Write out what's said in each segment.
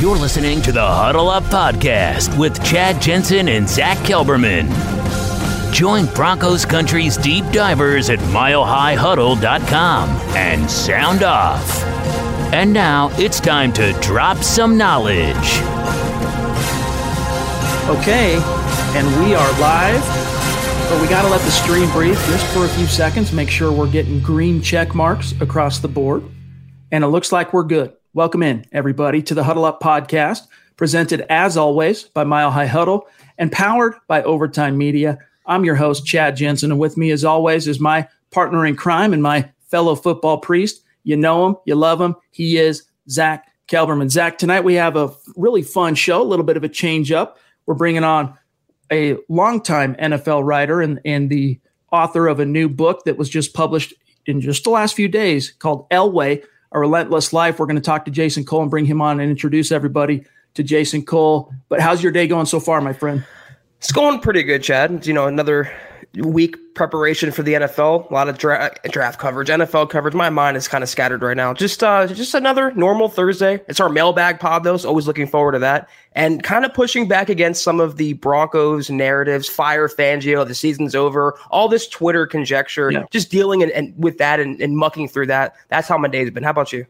You're listening to the Huddle Up Podcast with Chad Jensen and Zach Kelberman. Join Broncos Country's deep divers at milehighhuddle.com and sound off. And now it's time to drop some knowledge. Okay, and we are live, but we got to let the stream breathe just for a few seconds, make sure we're getting green check marks across the board. And it looks like we're good. Welcome in, everybody, to the Huddle Up podcast, presented as always by Mile High Huddle and powered by Overtime Media. I'm your host, Chad Jensen, and with me, as always, is my partner in crime and my fellow football priest. You know him, you love him. He is Zach Kelberman. Zach, tonight we have a really fun show, a little bit of a change up. We're bringing on a longtime NFL writer and, and the author of a new book that was just published in just the last few days called Elway a relentless life. We're going to talk to Jason Cole and bring him on and introduce everybody to Jason Cole. But how's your day going so far, my friend? It's going pretty good, Chad. You know, another week preparation for the NFL. A lot of dra- draft coverage, NFL coverage. My mind is kind of scattered right now. Just uh, just another normal Thursday. It's our mailbag pod though, so always looking forward to that. And kind of pushing back against some of the Broncos narratives. Fire Fangio, the season's over. All this Twitter conjecture. Yeah. Just dealing and, and with that and, and mucking through that. That's how my day's been. How about you?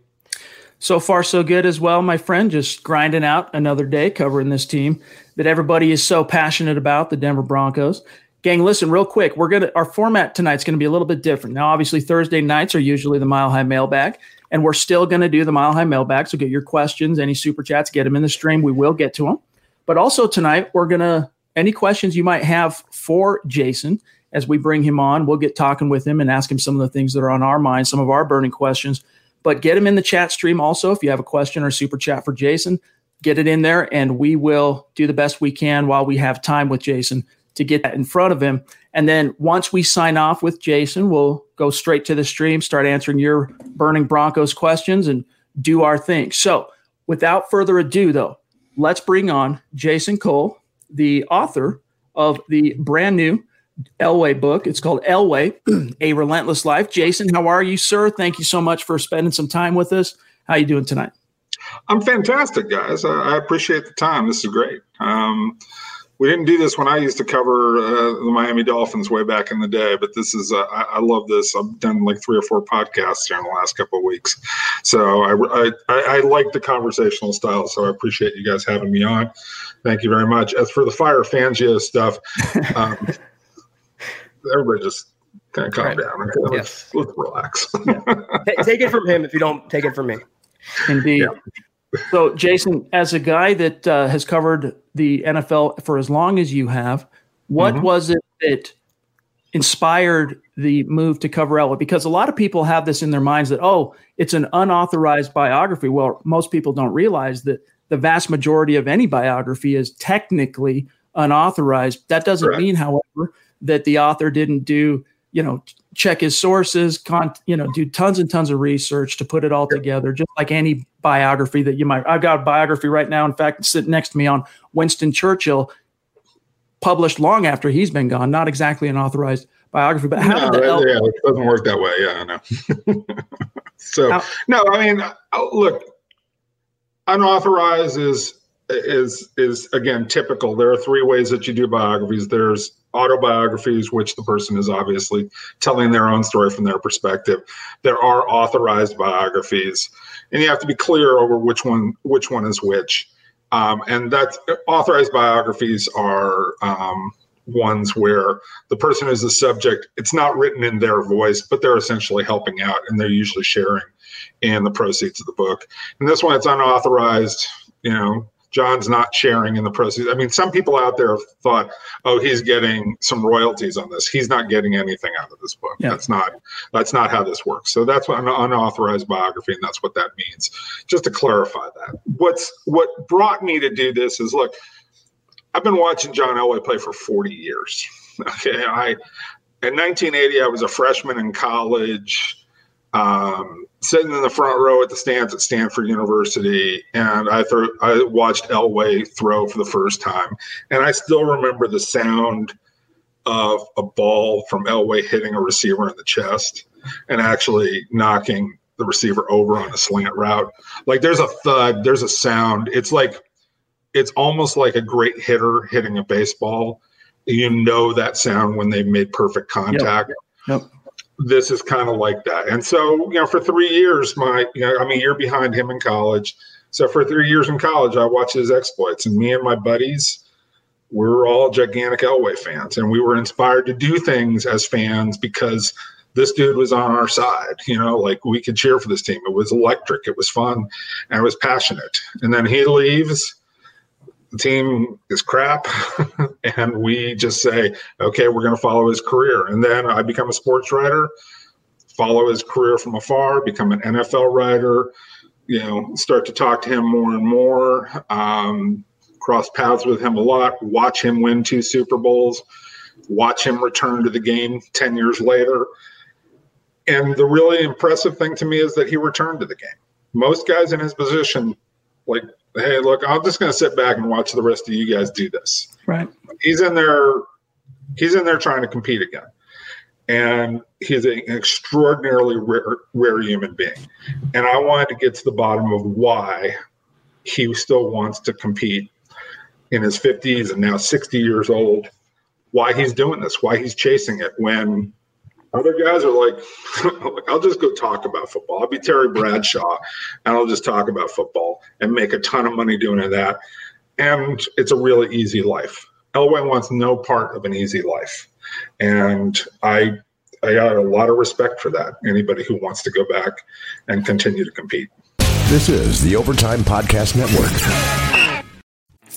So far, so good as well, my friend. Just grinding out another day covering this team that everybody is so passionate about, the Denver Broncos. Gang, listen real quick. We're gonna our format tonight's gonna be a little bit different. Now, obviously, Thursday nights are usually the Mile High Mailbag, and we're still gonna do the Mile High Mailbag. So get your questions, any super chats, get them in the stream. We will get to them. But also tonight, we're gonna any questions you might have for Jason as we bring him on. We'll get talking with him and ask him some of the things that are on our mind, some of our burning questions. But get him in the chat stream also if you have a question or super chat for Jason. Get it in there, and we will do the best we can while we have time with Jason to get that in front of him. And then once we sign off with Jason, we'll go straight to the stream, start answering your burning Broncos questions, and do our thing. So, without further ado, though, let's bring on Jason Cole, the author of the brand new Elway book. It's called Elway, A Relentless Life. Jason, how are you, sir? Thank you so much for spending some time with us. How are you doing tonight? I'm fantastic, guys. I, appreciate the time. This is great. Um, we didn't do this when I used to cover uh, the Miami Dolphins way back in the day, but this is uh, I, I, love this. I've done like three or four podcasts here in the last couple of weeks, so I, I, I like the conversational style. So I appreciate you guys having me on. Thank you very much. As for the Fire Fangio stuff, um, everybody just kind of calm right. down. Okay? Let's, yes. let's relax. yeah. Take it from him if you don't take it from me. Indeed. Yeah. So, Jason, as a guy that uh, has covered the NFL for as long as you have, what mm-hmm. was it that inspired the move to cover Elway? Because a lot of people have this in their minds that, oh, it's an unauthorized biography. Well, most people don't realize that the vast majority of any biography is technically unauthorized. That doesn't Correct. mean, however, that the author didn't do you know check his sources con- you know do tons and tons of research to put it all together just like any biography that you might i've got a biography right now in fact sitting next to me on winston churchill published long after he's been gone not exactly an authorized biography but how no, did the L- yeah it doesn't work that way yeah i know. So how- no i mean uh, look unauthorized is is is again typical. There are three ways that you do biographies. There's autobiographies, which the person is obviously telling their own story from their perspective. There are authorized biographies, and you have to be clear over which one which one is which. Um, and that's authorized biographies are um, ones where the person is the subject. It's not written in their voice, but they're essentially helping out, and they're usually sharing in the proceeds of the book. And this one, it's unauthorized. You know, John's not sharing in the proceeds. I mean, some people out there have thought, "Oh, he's getting some royalties on this." He's not getting anything out of this book. Yeah. That's not that's not how this works. So that's what an unauthorized biography, and that's what that means. Just to clarify that. What's what brought me to do this is look. I've been watching John Elway play for 40 years. Okay, I in 1980 I was a freshman in college. Um, sitting in the front row at the stands at Stanford University, and I threw, I watched Elway throw for the first time, and I still remember the sound of a ball from Elway hitting a receiver in the chest and actually knocking the receiver over on a slant route. Like there's a thud, there's a sound. It's like it's almost like a great hitter hitting a baseball. You know that sound when they've made perfect contact. Yep. Yep this is kind of like that. And so, you know, for three years, my, you know, I'm a year behind him in college. So for three years in college, I watched his exploits, and me and my buddies, we are all gigantic Elway fans, and we were inspired to do things as fans because this dude was on our side. You know, like we could cheer for this team. It was electric. It was fun, and it was passionate. And then he leaves. The team is crap, and we just say, okay, we're going to follow his career. And then I become a sports writer, follow his career from afar, become an NFL writer, you know, start to talk to him more and more, um, cross paths with him a lot, watch him win two Super Bowls, watch him return to the game 10 years later. And the really impressive thing to me is that he returned to the game. Most guys in his position, like hey, look, I'm just going to sit back and watch the rest of you guys do this. Right. He's in there. He's in there trying to compete again, and he's an extraordinarily rare, rare human being. And I wanted to get to the bottom of why he still wants to compete in his 50s and now 60 years old. Why he's doing this? Why he's chasing it when other guys are like, I'll just go talk about football. I'll be Terry Bradshaw and I'll just talk about football and make a ton of money doing that. And it's a really easy life. Elway wants no part of an easy life. And I I got a lot of respect for that. Anybody who wants to go back and continue to compete. This is the Overtime Podcast Network.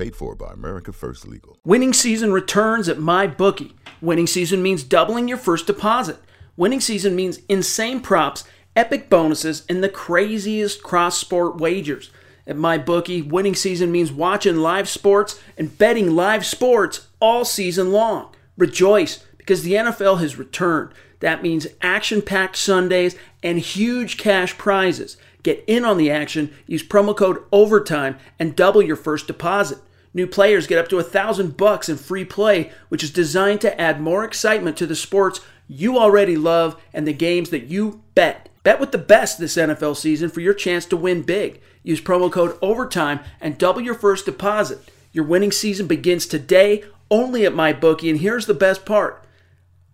Paid for by America First Legal. Winning season returns at MyBookie. Winning season means doubling your first deposit. Winning season means insane props, epic bonuses, and the craziest cross sport wagers. At MyBookie, winning season means watching live sports and betting live sports all season long. Rejoice because the NFL has returned. That means action packed Sundays and huge cash prizes. Get in on the action, use promo code OVERTIME, and double your first deposit. New players get up to a thousand bucks in free play, which is designed to add more excitement to the sports you already love and the games that you bet. Bet with the best this NFL season for your chance to win big. Use promo code OVERTIME and double your first deposit. Your winning season begins today only at MyBookie, and here's the best part.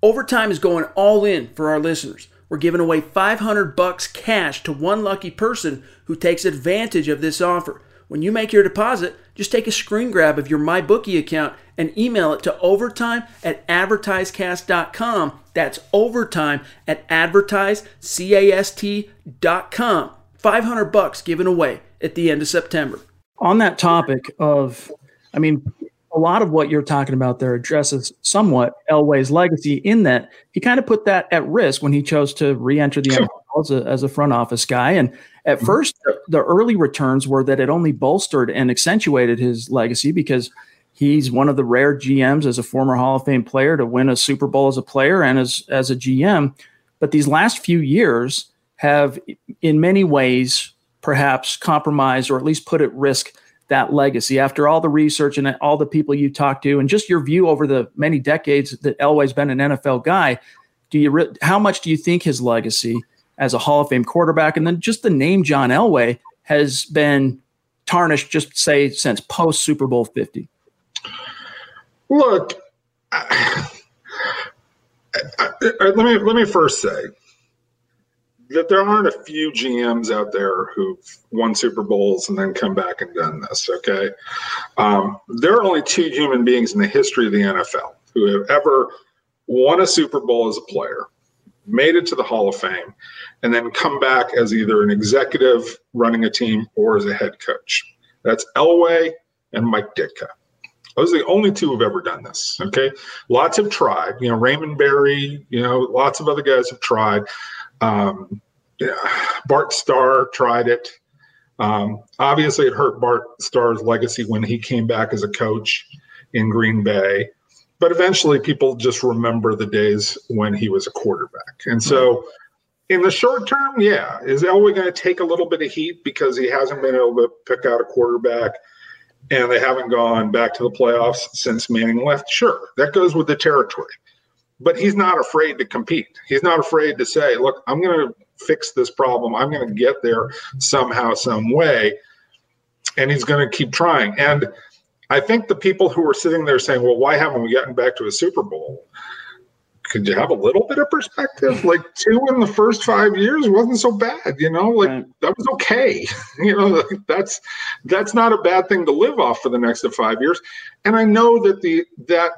Overtime is going all in for our listeners. We're giving away 500 bucks cash to one lucky person who takes advantage of this offer. When you make your deposit, just take a screen grab of your MyBookie account and email it to overtime at advertisecast.com. That's overtime at advertisecast.com. 500 bucks given away at the end of September. On that topic of, I mean, a lot of what you're talking about there addresses somewhat Elway's legacy in that he kind of put that at risk when he chose to re-enter the NFL as a, as a front office guy. And at mm-hmm. first, the early returns were that it only bolstered and accentuated his legacy because he's one of the rare GMs as a former Hall of Fame player to win a Super Bowl as a player and as as a GM. But these last few years have, in many ways, perhaps compromised or at least put at risk that legacy after all the research and all the people you talked to and just your view over the many decades that Elway's been an NFL guy do you re- how much do you think his legacy as a Hall of Fame quarterback. And then just the name John Elway has been tarnished just say since post Super Bowl 50 look I, I, let me let me first say that there aren't a few GMs out there who've won Super Bowls and then come back and done this. Okay, um, there are only two human beings in the history of the NFL who have ever won a Super Bowl as a player, made it to the Hall of Fame, and then come back as either an executive running a team or as a head coach. That's Elway and Mike Ditka. Those are the only two who've ever done this. Okay. Lots have tried. You know, Raymond Berry, you know, lots of other guys have tried. Um, yeah, Bart Starr tried it. Um, obviously, it hurt Bart Starr's legacy when he came back as a coach in Green Bay. But eventually, people just remember the days when he was a quarterback. And so, in the short term, yeah, is Elway going to take a little bit of heat because he hasn't been able to pick out a quarterback and they haven't gone back to the playoffs since Manning left? Sure, that goes with the territory but he's not afraid to compete. He's not afraid to say, look, I'm going to fix this problem. I'm going to get there somehow, some way. And he's going to keep trying. And I think the people who were sitting there saying, well, why haven't we gotten back to a Super Bowl? Could you have a little bit of perspective? Like two in the first five years wasn't so bad, you know. Like right. that was okay, you know. That's that's not a bad thing to live off for the next five years. And I know that the that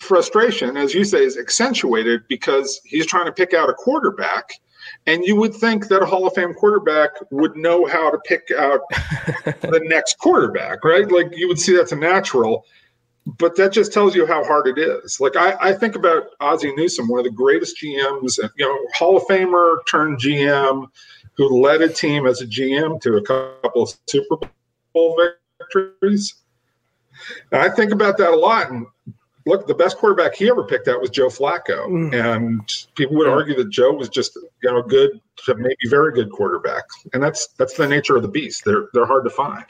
frustration, as you say, is accentuated because he's trying to pick out a quarterback. And you would think that a Hall of Fame quarterback would know how to pick out the next quarterback, right? Like you would see that's a natural. But that just tells you how hard it is. Like I, I think about Ozzie Newsome, one of the greatest GMs, you know, Hall of Famer turned GM, who led a team as a GM to a couple of Super Bowl victories. And I think about that a lot. And look, the best quarterback he ever picked out was Joe Flacco, mm. and people would yeah. argue that Joe was just you know good to maybe very good quarterback, and that's that's the nature of the beast. They're they're hard to find.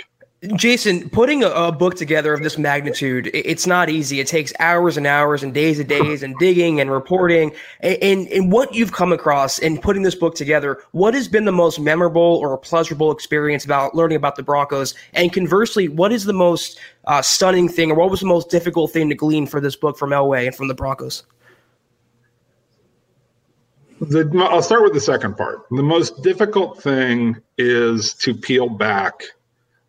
Jason, putting a, a, book together of this magnitude, it's not easy. It takes hours and hours and days and days and digging and reporting. And, and, and, what you've come across in putting this book together, what has been the most memorable or pleasurable experience about learning about the Broncos? And conversely, what is the most uh, stunning thing or what was the most difficult thing to glean for this book from Elway and from the Broncos? The, I'll start with the second part. The most difficult thing is to peel back –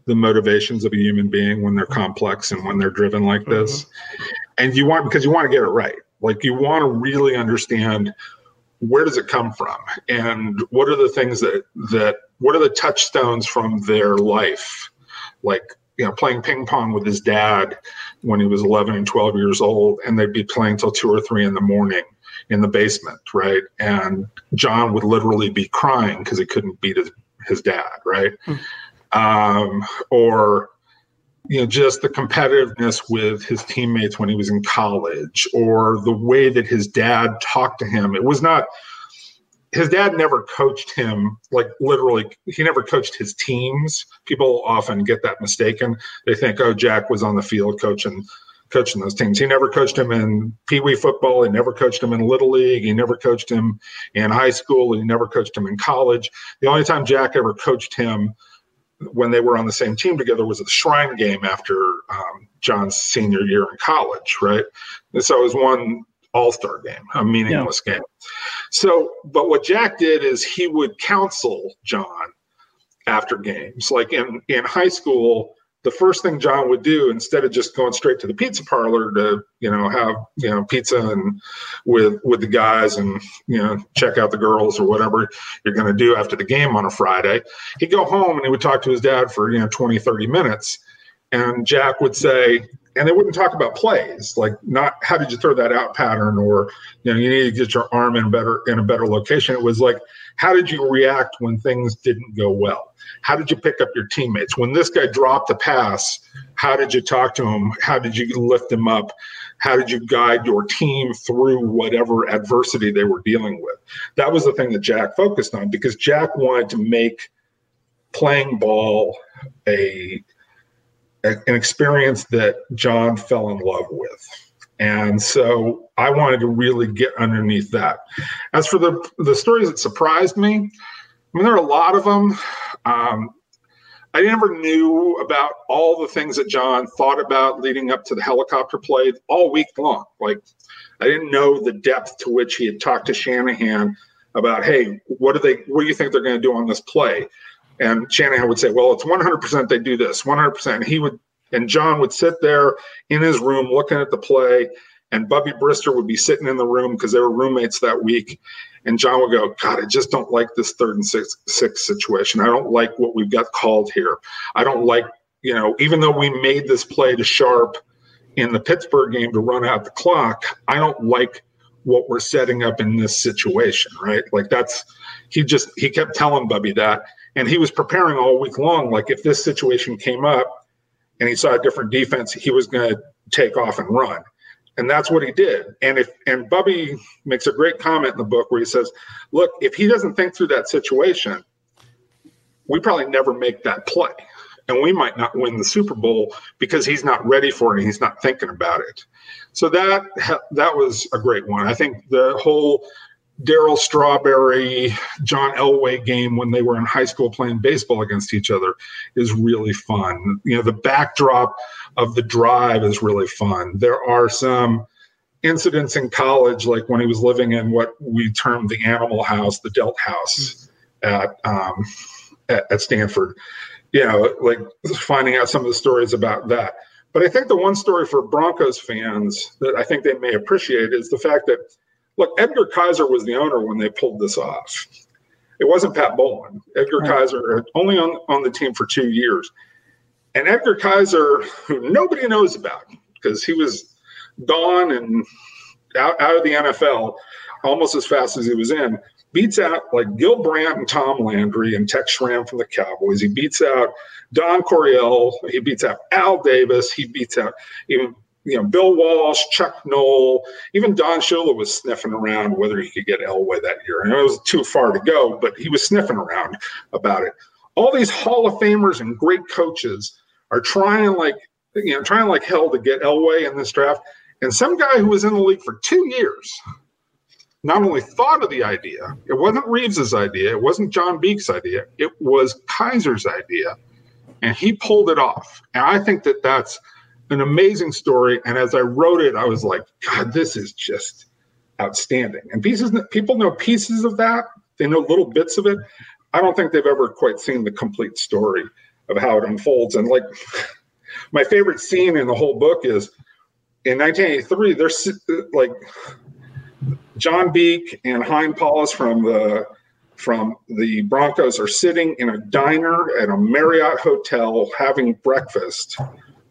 the motivations of a human being when they're complex and when they're driven like this. Mm-hmm. And you want because you want to get it right. Like you want to really understand where does it come from and what are the things that that what are the touchstones from their life like you know playing ping pong with his dad when he was 11 and 12 years old and they'd be playing till 2 or 3 in the morning in the basement right and john would literally be crying because he couldn't beat his, his dad right mm-hmm um, or you know just the competitiveness with his teammates when he was in college or the way that his dad talked to him it was not his dad never coached him like literally he never coached his teams people often get that mistaken they think oh jack was on the field coaching coaching those teams. He never coached him in Pee Wee football. He never coached him in Little League. He never coached him in high school. He never coached him in college. The only time Jack ever coached him when they were on the same team together was at the Shrine game after um, John's senior year in college, right? And so it was one all star game, a meaningless yeah. game. So, but what Jack did is he would counsel John after games. Like in, in high school, the first thing John would do instead of just going straight to the pizza parlor to you know have you know pizza and with with the guys and you know check out the girls or whatever you're going to do after the game on a Friday, he'd go home and he would talk to his dad for you know 20 30 minutes. And Jack would say and they wouldn't talk about plays like not how did you throw that out pattern or you know you need to get your arm in better in a better location. It was like how did you react when things didn't go well how did you pick up your teammates when this guy dropped the pass how did you talk to him how did you lift him up how did you guide your team through whatever adversity they were dealing with that was the thing that jack focused on because jack wanted to make playing ball a an experience that John fell in love with. And so I wanted to really get underneath that. As for the the stories that surprised me, I mean, there are a lot of them. Um, I never knew about all the things that John thought about leading up to the helicopter play all week long. Like, I didn't know the depth to which he had talked to Shanahan about, hey, what do they, what do you think they're going to do on this play? And Shanahan would say, well, it's 100% they do this, 100%. And he would, and John would sit there in his room looking at the play, and Bubby Brister would be sitting in the room because they were roommates that week. And John would go, God, I just don't like this third and six, six situation. I don't like what we've got called here. I don't like, you know, even though we made this play to Sharpe in the Pittsburgh game to run out the clock, I don't like what we're setting up in this situation, right? Like that's, he just, he kept telling Bubby that and he was preparing all week long. Like if this situation came up and he saw a different defense, he was going to take off and run. And that's what he did. And if and Bubby makes a great comment in the book where he says, "Look, if he doesn't think through that situation, we probably never make that play, and we might not win the Super Bowl because he's not ready for it he's not thinking about it." So that that was a great one. I think the whole Darryl Strawberry, John Elway game when they were in high school playing baseball against each other is really fun. You know, the backdrop of the drive is really fun. There are some incidents in college, like when he was living in what we termed the animal house, the Delt house at, um, at, at Stanford. You know, like finding out some of the stories about that. But I think the one story for Broncos fans that I think they may appreciate is the fact that Look, Edgar Kaiser was the owner when they pulled this off. It wasn't Pat Bowlen. Edgar right. Kaiser only on, on the team for two years. And Edgar Kaiser, who nobody knows about because he was gone and out, out of the NFL almost as fast as he was in, beats out like Gil Brandt and Tom Landry and Tex Schramm from the Cowboys. He beats out Don Coryell. He beats out Al Davis. He beats out even you know, Bill Walsh, Chuck Noll, even Don Shula was sniffing around whether he could get Elway that year. And it was too far to go, but he was sniffing around about it. All these Hall of Famers and great coaches are trying like, you know, trying like hell to get Elway in this draft. And some guy who was in the league for two years not only thought of the idea, it wasn't Reeves's idea, it wasn't John Beake's idea, it was Kaiser's idea. And he pulled it off. And I think that that's – an amazing story. And as I wrote it, I was like, God, this is just outstanding. And pieces, people know pieces of that. They know little bits of it. I don't think they've ever quite seen the complete story of how it unfolds. And like, my favorite scene in the whole book is in 1983. There's like John Beake and Hein Poulus from the from the Broncos are sitting in a diner at a Marriott hotel having breakfast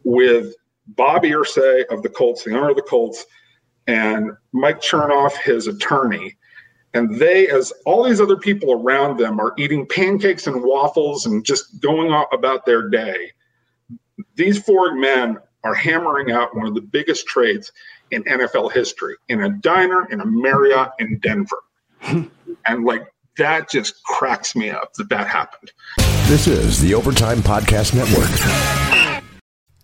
with Bob Irsay of the Colts, the owner of the Colts, and Mike Chernoff, his attorney. And they, as all these other people around them, are eating pancakes and waffles and just going about their day. These four men are hammering out one of the biggest trades in NFL history in a diner in a Marriott in Denver. and like that just cracks me up that that happened. This is the Overtime Podcast Network.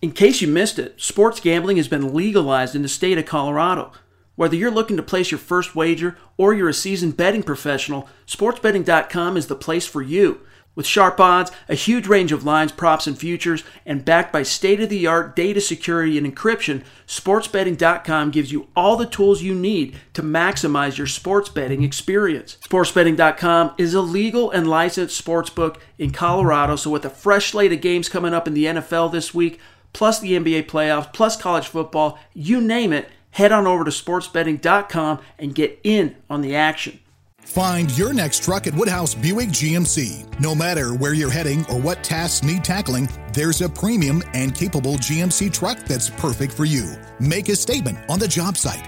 In case you missed it, sports gambling has been legalized in the state of Colorado. Whether you're looking to place your first wager or you're a seasoned betting professional, sportsbetting.com is the place for you. With sharp odds, a huge range of lines, props, and futures, and backed by state of the art data security and encryption, sportsbetting.com gives you all the tools you need to maximize your sports betting experience. Sportsbetting.com is a legal and licensed sportsbook in Colorado, so with a fresh slate of games coming up in the NFL this week, plus the NBA playoffs, plus college football, you name it, head on over to sportsbetting.com and get in on the action. Find your next truck at Woodhouse Buick GMC. No matter where you're heading or what tasks need tackling, there's a premium and capable GMC truck that's perfect for you. Make a statement on the job site,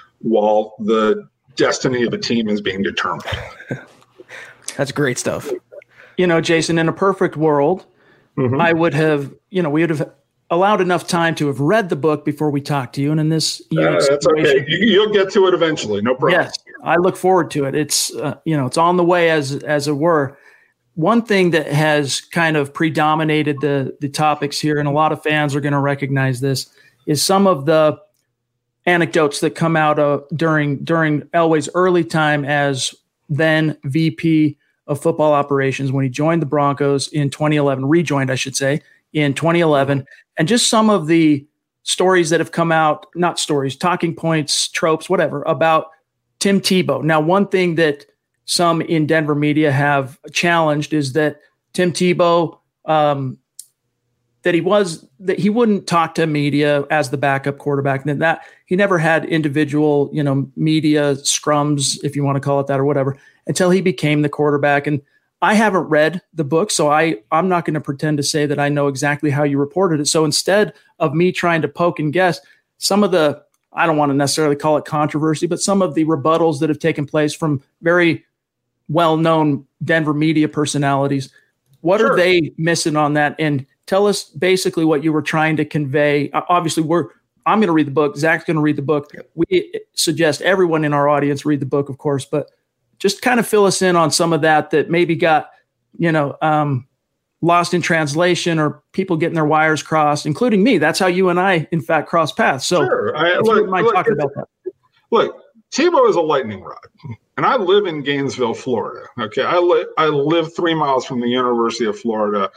while the destiny of a team is being determined. That's great stuff. You know, Jason, in a perfect world, mm-hmm. I would have, you know, we would have allowed enough time to have read the book before we talked to you. And in this, you know, uh, that's okay. You, will get to it eventually. No problem. Yes, I look forward to it. It's, uh, you know, it's on the way as as it were. One thing that has kind of predominated the the topics here, and a lot of fans are going to recognize this, is some of the anecdotes that come out of during during Elway's early time as then VP of football operations when he joined the Broncos in 2011, rejoined, I should say, in 2011, and just some of the stories that have come out, not stories, talking points, tropes, whatever, about Tim Tebow. Now, one thing that some in Denver media have challenged is that Tim Tebow um, that he was that he wouldn't talk to media as the backup quarterback. And then that he never had individual, you know, media scrums, if you want to call it that or whatever, until he became the quarterback. And I haven't read the book, so I I'm not going to pretend to say that I know exactly how you reported it. So instead of me trying to poke and guess, some of the I don't want to necessarily call it controversy, but some of the rebuttals that have taken place from very well-known Denver media personalities, what sure. are they missing on that? And tell us basically what you were trying to convey. Obviously, we're I'm going to read the book. Zach's going to read the book. We suggest everyone in our audience read the book, of course, but just kind of fill us in on some of that that maybe got you know um, lost in translation or people getting their wires crossed, including me. That's how you and I, in fact, cross paths. So, sure. I, look, look, talking about that. Look, Tebow is a lightning rod, and I live in Gainesville, Florida. Okay, I live I live three miles from the University of Florida.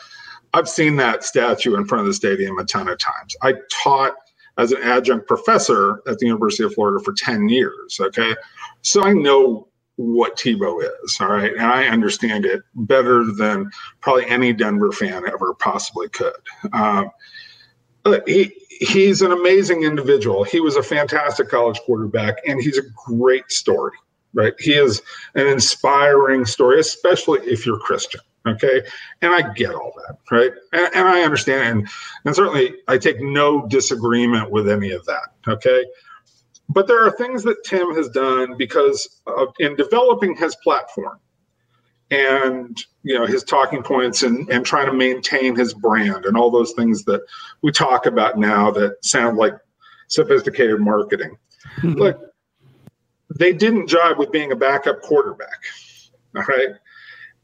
I've seen that statue in front of the stadium a ton of times. I taught as an adjunct professor at the University of Florida for 10 years. Okay. So I know what Tebow is. All right. And I understand it better than probably any Denver fan ever possibly could. Um, he, he's an amazing individual. He was a fantastic college quarterback, and he's a great story, right? He is an inspiring story, especially if you're Christian. Okay. And I get all that. Right. And, and I understand. And, and certainly I take no disagreement with any of that. Okay. But there are things that Tim has done because of, in developing his platform and you know his talking points and, and trying to maintain his brand and all those things that we talk about now that sound like sophisticated marketing. Mm-hmm. Look, they didn't jive with being a backup quarterback. All right?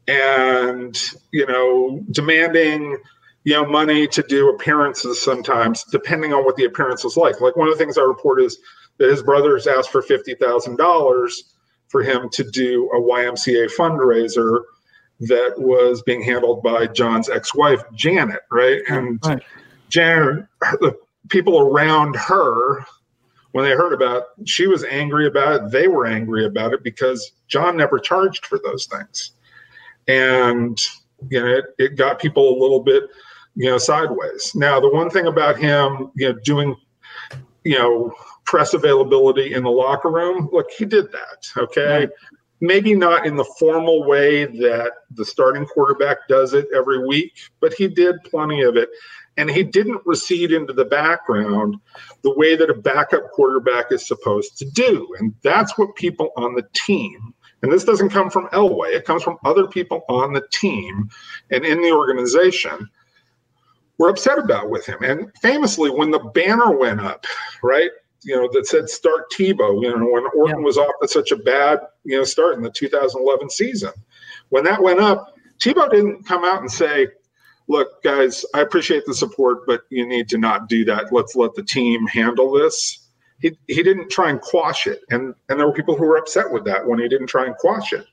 And you know, demanding you know money to do appearances sometimes, depending on what the appearance is like. Like one of the things I report is that his brothers asked for fifty thousand dollars for him to do a YMCA fundraiser that was being handled by John's ex-wife Janet, right? And right. Janet, the people around her, when they heard about, it, she was angry about it. They were angry about it because John never charged for those things, and you know it, it got people a little bit, you know, sideways. Now the one thing about him, you know, doing, you know press availability in the locker room. Look, he did that. Okay. Right. Maybe not in the formal way that the starting quarterback does it every week, but he did plenty of it. And he didn't recede into the background the way that a backup quarterback is supposed to do. And that's what people on the team, and this doesn't come from Elway, it comes from other people on the team and in the organization were upset about with him. And famously, when the banner went up, right, you know, that said start Tebow, you know, when Orton yeah. was off to such a bad, you know, start in the 2011 season. When that went up, Tebow didn't come out and say, look, guys, I appreciate the support, but you need to not do that. Let's let the team handle this. He, he didn't try and quash it. And, and there were people who were upset with that when he didn't try and quash it.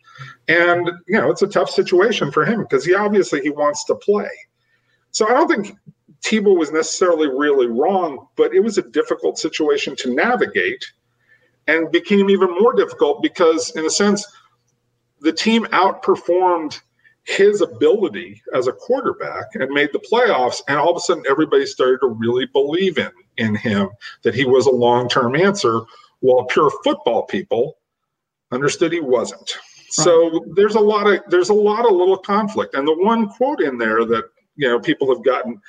And, you know, it's a tough situation for him because he obviously he wants to play. So I don't think Tebow was necessarily really wrong, but it was a difficult situation to navigate and became even more difficult because, in a sense, the team outperformed his ability as a quarterback and made the playoffs. And all of a sudden, everybody started to really believe in, in him that he was a long term answer, while pure football people understood he wasn't. Right. So there's a lot of there's a lot of little conflict. And the one quote in there that you know people have gotten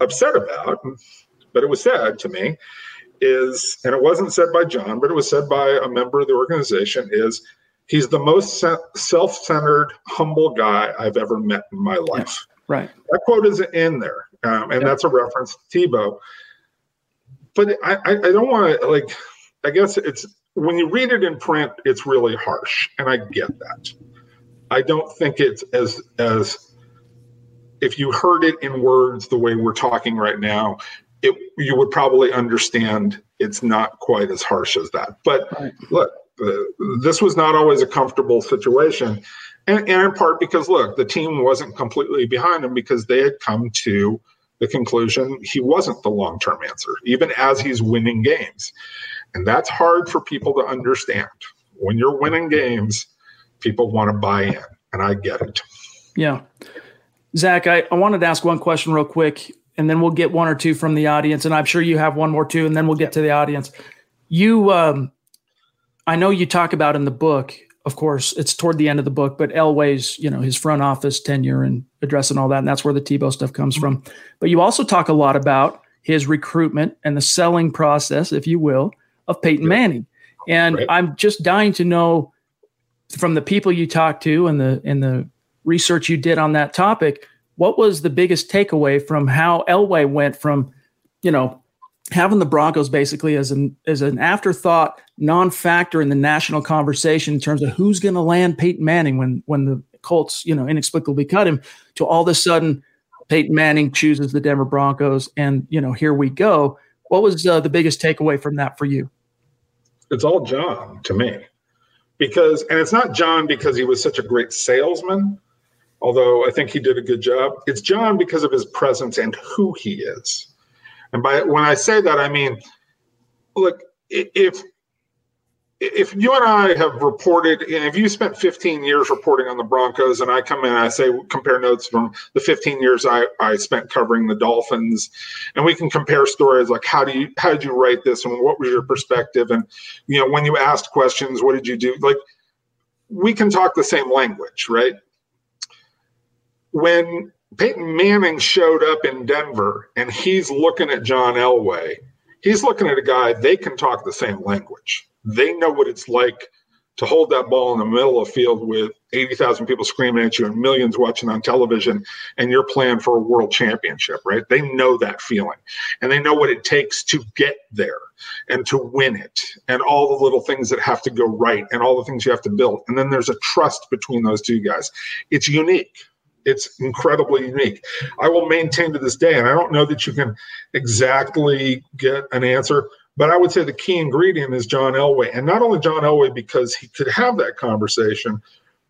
upset about, but it was said to me, is, and it wasn't said by John, but it was said by a member of the organization, is he's the most self centered, humble guy I've ever met in my life. Right. That quote is in there, um, and yep. that's a reference to Tebow. But I, I, I don't want to, like, I guess it's when you read it in print, it's really harsh, and I get that. I don't think it's as as if you heard it in words the way we're talking right now, it you would probably understand it's not quite as harsh as that. But right. look, this was not always a comfortable situation. And, and in part because, look, the team wasn't completely behind him because they had come to the conclusion he wasn't the long term answer, even as he's winning games. And that's hard for people to understand. When you're winning games, people want to buy in, and I get it. Yeah. Zach, I, I wanted to ask one question real quick, and then we'll get one or two from the audience, and I'm sure you have one more too, and then we'll get to the audience. You, um, I know you talk about in the book. Of course, it's toward the end of the book, but Elway's, you know, his front office tenure and address and all that, and that's where the Tebow stuff comes from. But you also talk a lot about his recruitment and the selling process, if you will, of Peyton Manning. And right. I'm just dying to know from the people you talked to and the and the research you did on that topic, what was the biggest takeaway from how Elway went from, you know, having the Broncos basically as an as an afterthought, non-factor in the national conversation in terms of who's going to land Peyton Manning when when the Colts, you know, inexplicably cut him, to all of a sudden Peyton Manning chooses the Denver Broncos, and you know, here we go. What was uh, the biggest takeaway from that for you? It's all John to me, because, and it's not John because he was such a great salesman although I think he did a good job. It's John because of his presence and who he is. And by when I say that, I mean, look, if if you and I have reported, and if you spent 15 years reporting on the Broncos, and I come in and I say compare notes from the 15 years I, I spent covering the Dolphins, and we can compare stories like how do you how did you write this, and what was your perspective, and you know when you asked questions, what did you do? Like we can talk the same language, right? when Peyton Manning showed up in Denver and he's looking at John Elway, he's looking at a guy, they can talk the same language. They know what it's like to hold that ball in the middle of the field with 80,000 people screaming at you and millions watching on television, and you're playing for a world championship, right? They know that feeling and they know what it takes to get there. and to win it and all the little things that have to go right and all the things you have to build. And then there's a trust between those two guys. It's unique. It's incredibly unique. I will maintain to this day, and I don't know that you can exactly get an answer, but I would say the key ingredient is John Elway. And not only John Elway because he could have that conversation,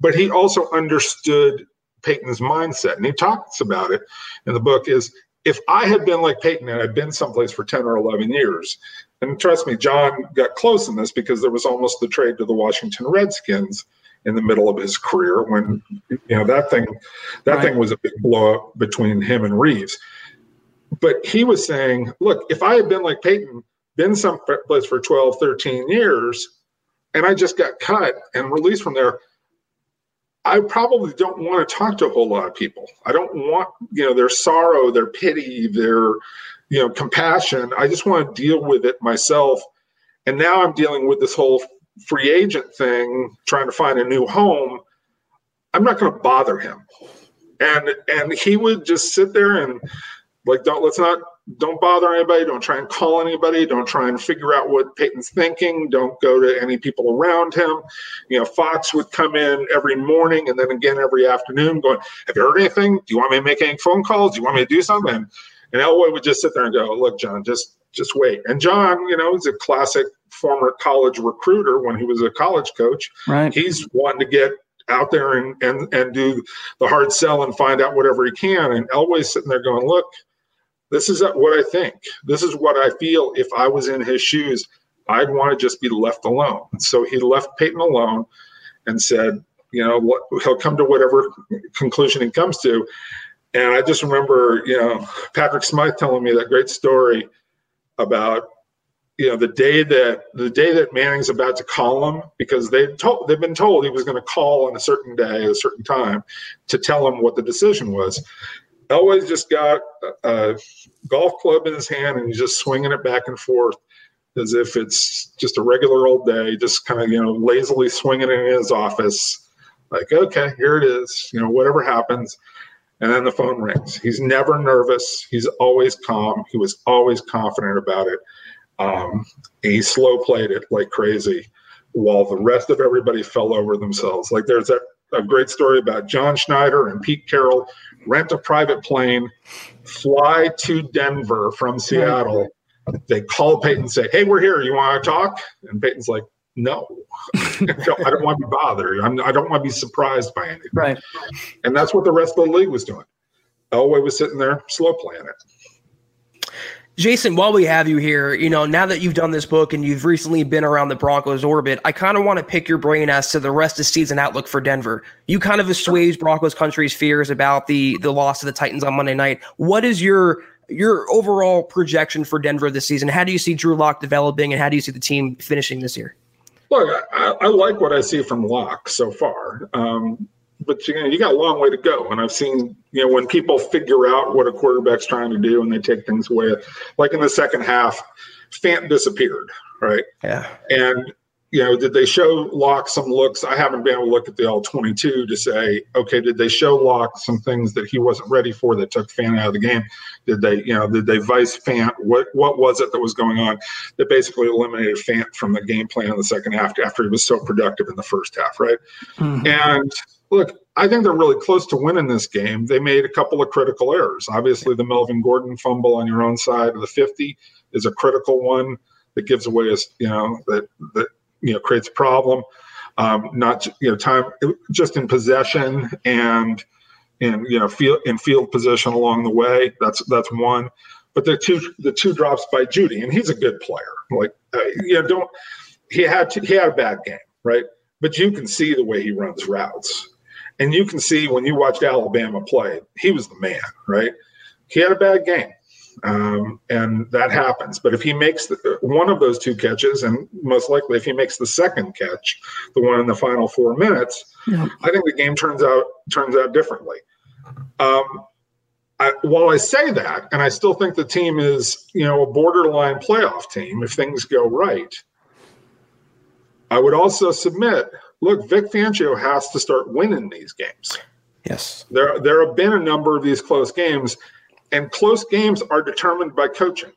but he also understood Peyton's mindset. And he talks about it in the book is if I had been like Peyton and I'd been someplace for 10 or 11 years, and trust me, John got close in this because there was almost the trade to the Washington Redskins in the middle of his career when you know that thing that right. thing was a big blow up between him and Reeves. But he was saying, look, if I had been like Peyton, been someplace for 12, 13 years, and I just got cut and released from there, I probably don't want to talk to a whole lot of people. I don't want, you know, their sorrow, their pity, their, you know, compassion. I just want to deal with it myself. And now I'm dealing with this whole free agent thing, trying to find a new home. I'm not going to bother him. And and he would just sit there and like don't let's not don't bother anybody. Don't try and call anybody. Don't try and figure out what Peyton's thinking. Don't go to any people around him. You know, Fox would come in every morning and then again every afternoon going, Have you heard anything? Do you want me to make any phone calls? Do you want me to do something? And, Elway would just sit there and go, Look, John, just just wait. And John, you know, is a classic former college recruiter when he was a college coach. Right. He's wanting to get out there and and and do the hard sell and find out whatever he can. And Elway's sitting there going, Look, this is what I think. This is what I feel. If I was in his shoes, I'd want to just be left alone. So he left Peyton alone and said, you know, what, he'll come to whatever conclusion he comes to. And I just remember, you know, Patrick Smyth telling me that great story about, you know, the day that the day that Manning's about to call him because they told they've been told he was going to call on a certain day, at a certain time, to tell him what the decision was. Elway's just got a golf club in his hand and he's just swinging it back and forth as if it's just a regular old day, just kind of, you know, lazily swinging it in his office. Like, okay, here it is, you know, whatever happens. And then the phone rings. He's never nervous. He's always calm. He was always confident about it. Um, he slow played it like crazy while the rest of everybody fell over themselves. Like there's that a great story about John Schneider and Pete Carroll rent a private plane, fly to Denver from Seattle. They call Peyton and say, Hey, we're here. You want to talk? And Peyton's like, No, I don't want to be bothered. I'm, I do not want to be surprised by anything. Right. And that's what the rest of the league was doing. Elway was sitting there slow playing it. Jason, while we have you here, you know, now that you've done this book and you've recently been around the Broncos orbit, I kind of want to pick your brain as to the rest of season outlook for Denver. You kind of assuage Broncos country's fears about the the loss of the Titans on Monday night. What is your your overall projection for Denver this season? How do you see Drew Lock developing, and how do you see the team finishing this year? Look, I, I like what I see from Lock so far. Um, but you know, you got a long way to go. And I've seen, you know, when people figure out what a quarterback's trying to do and they take things away, like in the second half, Fant disappeared, right? Yeah. And you know, did they show Lock some looks? I haven't been able to look at the all 22 to say, okay, did they show Lock some things that he wasn't ready for that took Fant out of the game? Did they, you know, did they vice Fant? What what was it that was going on that basically eliminated Fant from the game plan in the second half after he was so productive in the first half, right? Mm-hmm. And look, I think they're really close to winning this game. They made a couple of critical errors. Obviously, the Melvin Gordon fumble on your own side of the 50 is a critical one that gives away a, you know, that, that, you know, creates a problem. Um, not, you know, time just in possession and in, you know, field in field position along the way. That's, that's one. But the two, the two drops by Jeudy, and he's a good player. Like, uh, you know, don't, he had, to, he had a bad game, right? But you can see the way he runs routes and you can see when you watched Alabama play, he was the man, right? He had a bad game. Um, and that happens. But if he makes the, one of those two catches, and most likely if he makes the second catch, the one in the final four minutes, yeah. I think the game turns out turns out differently. Um, I, while I say that, and I still think the team is, you know, a borderline playoff team if things go right, I would also submit look, Vic Fangio has to start winning these games. Yes. There, there have been a number of these close games, and close games are determined by coaching.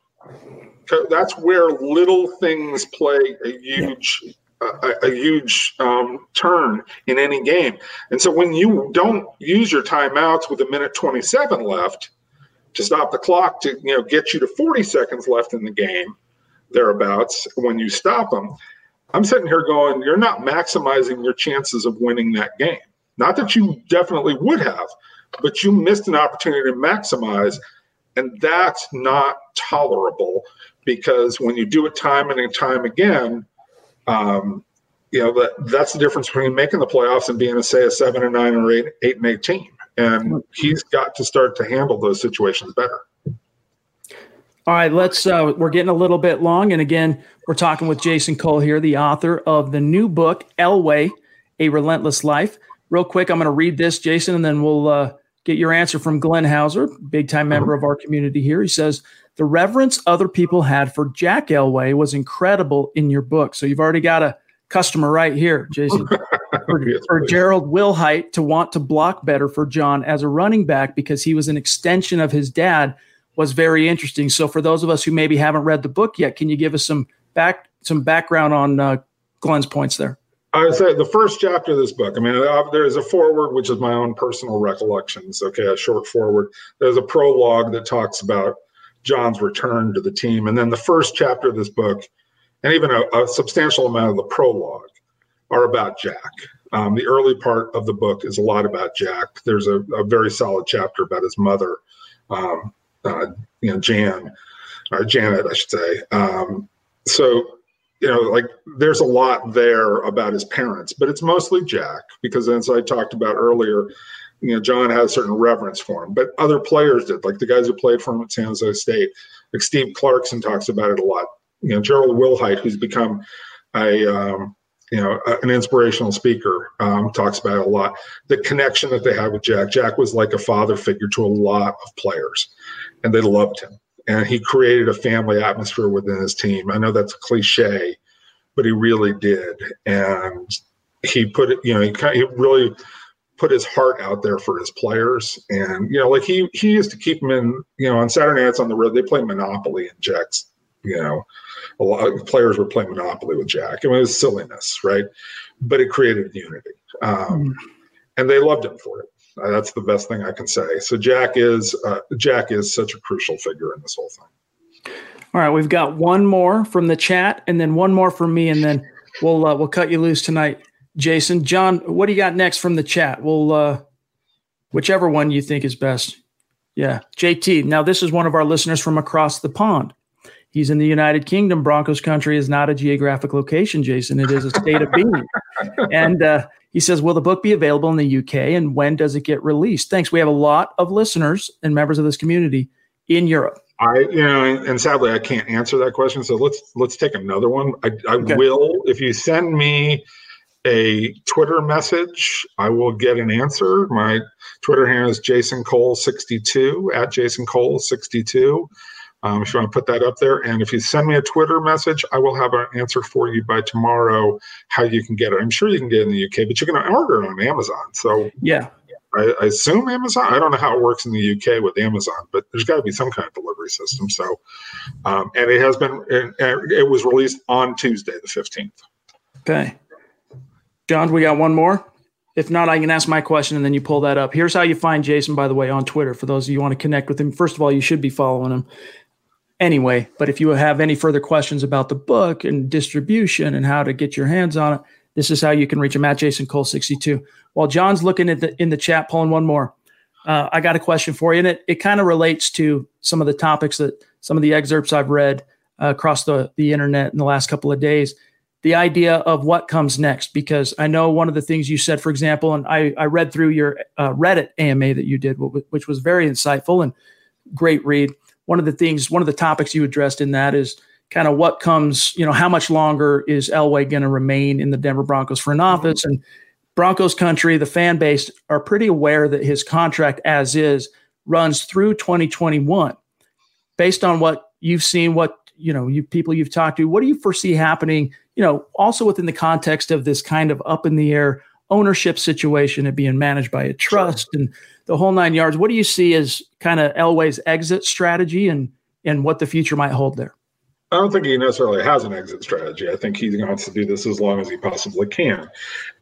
That's where little things play a huge a, a, huge um, turn in any game. And so when you don't use your timeouts with a minute 27 left to stop the clock to you know get you to 40 seconds left in the game, thereabouts, when you stop them, I'm sitting here going, you're not maximizing your chances of winning that game. Not that you definitely would have, but you missed an opportunity to maximize. And that's not tolerable because when you do it time and time again, um, you know that that's the difference between making the playoffs and being a say a seven and nine or eight eight and eight team. And he's got to start to handle those situations better. All right, let's. Uh, we're getting a little bit long, and again, we're talking with Jason Cole here, the author of the new book Elway: A Relentless Life. Real quick, I'm going to read this, Jason, and then we'll uh, get your answer from Glenn Hauser, big time member of our community here. He says the reverence other people had for Jack Elway was incredible in your book. So you've already got a customer right here, Jason. for, for Gerald Wilhite to want to block better for John as a running back because he was an extension of his dad was very interesting. So for those of us who maybe haven't read the book yet, can you give us some back some background on uh, Glenn's points there? I would say the first chapter of this book. I mean, uh, there's a foreword, which is my own personal recollections. Okay, a short foreword. There's a prologue that talks about John's return to the team, and then the first chapter of this book, and even a, a substantial amount of the prologue, are about Jack. Um, the early part of the book is a lot about Jack. There's a, a very solid chapter about his mother, um, uh, you know, Jan or Janet, I should say. Um, so, you know, like there's a lot there about his parents, but it's mostly Jack because, as I talked about earlier, you know, John had a certain reverence for him, but other players did, like the guys who played for him at San Jose State. Like Steve Clarkson talks about it a lot. You know, Gerald Wilhite, who's become a um, you know an inspirational speaker, um, talks about it a lot. The connection that they had with Jack. Jack was like a father figure to a lot of players and they loved him. And he created a family atmosphere within his team. I know that's a cliche, but he really did. And he put it, you know, he, he really put his heart out there for his players. And, you know, like he, he used to keep them in, you know, on Saturday nights on the road, they play Monopoly and Jack's, you know, a lot of players were playing Monopoly with Jack. I mean, it was silliness, right? But it created unity. Um, and they loved him for it. Uh, that's the best thing I can say. So Jack is uh, Jack is such a crucial figure in this whole thing. All right, we've got one more from the chat, and then one more from me, and then we'll uh, we'll cut you loose tonight, Jason. John, what do you got next from the chat? We'll uh, whichever one you think is best. Yeah, JT. Now this is one of our listeners from across the pond. He's in the United Kingdom. Broncos country is not a geographic location, Jason. It is a state of being. And uh, he says, Will the book be available in the UK and when does it get released? Thanks. We have a lot of listeners and members of this community in Europe. I, you know, and, and sadly, I can't answer that question. So let's let's take another one. I, I okay. will if you send me a Twitter message, I will get an answer. My Twitter handle is Jason Cole sixty two at Jason Cole sixty two. Um, if you want to put that up there, and if you send me a Twitter message, I will have an answer for you by tomorrow. How you can get it? I'm sure you can get it in the UK, but you can order it on Amazon. So yeah, I, I, assume Amazon. I don't know how it works in the UK with Amazon, but there's got to be some kind of delivery system. So, um, and it has been. It, it was released on Tuesday, the 15th. Okay, John, we got one more. If not, I can ask my question and then you pull that up. Here's how you find Jason, by the way, on Twitter. For those of you who want to connect with him, first of all, you should be following him anyway. But if you have any further questions about the book and distribution and how to get your hands on it, this is how you can reach him at Jason Cole 62. While John's looking at the in the chat, pulling one more. Uh, I got a question for you, and it, it kind of relates to some of the topics that some of the excerpts I've read uh, across the, the internet in the last couple of days. The idea of what comes next, because I know one of the things you said, for example, and I, I read through your uh, Reddit AMA that you did, which was very insightful and great read one of the things, one of the topics you addressed in that is kind of what comes, you know, how much longer is Elway going to remain in the Denver Broncos for an office? And Broncos country, the fan base are pretty aware that his contract as is runs through 2021. Based on what you've seen, what you know, you people you've talked to, what do you foresee happening? You know, also within the context of this kind of up in the air ownership situation and being managed by a trust sure. and the whole nine yards. What do you see as kind of Elway's exit strategy and and what the future might hold there? I don't think he necessarily has an exit strategy. I think he wants to do this as long as he possibly can.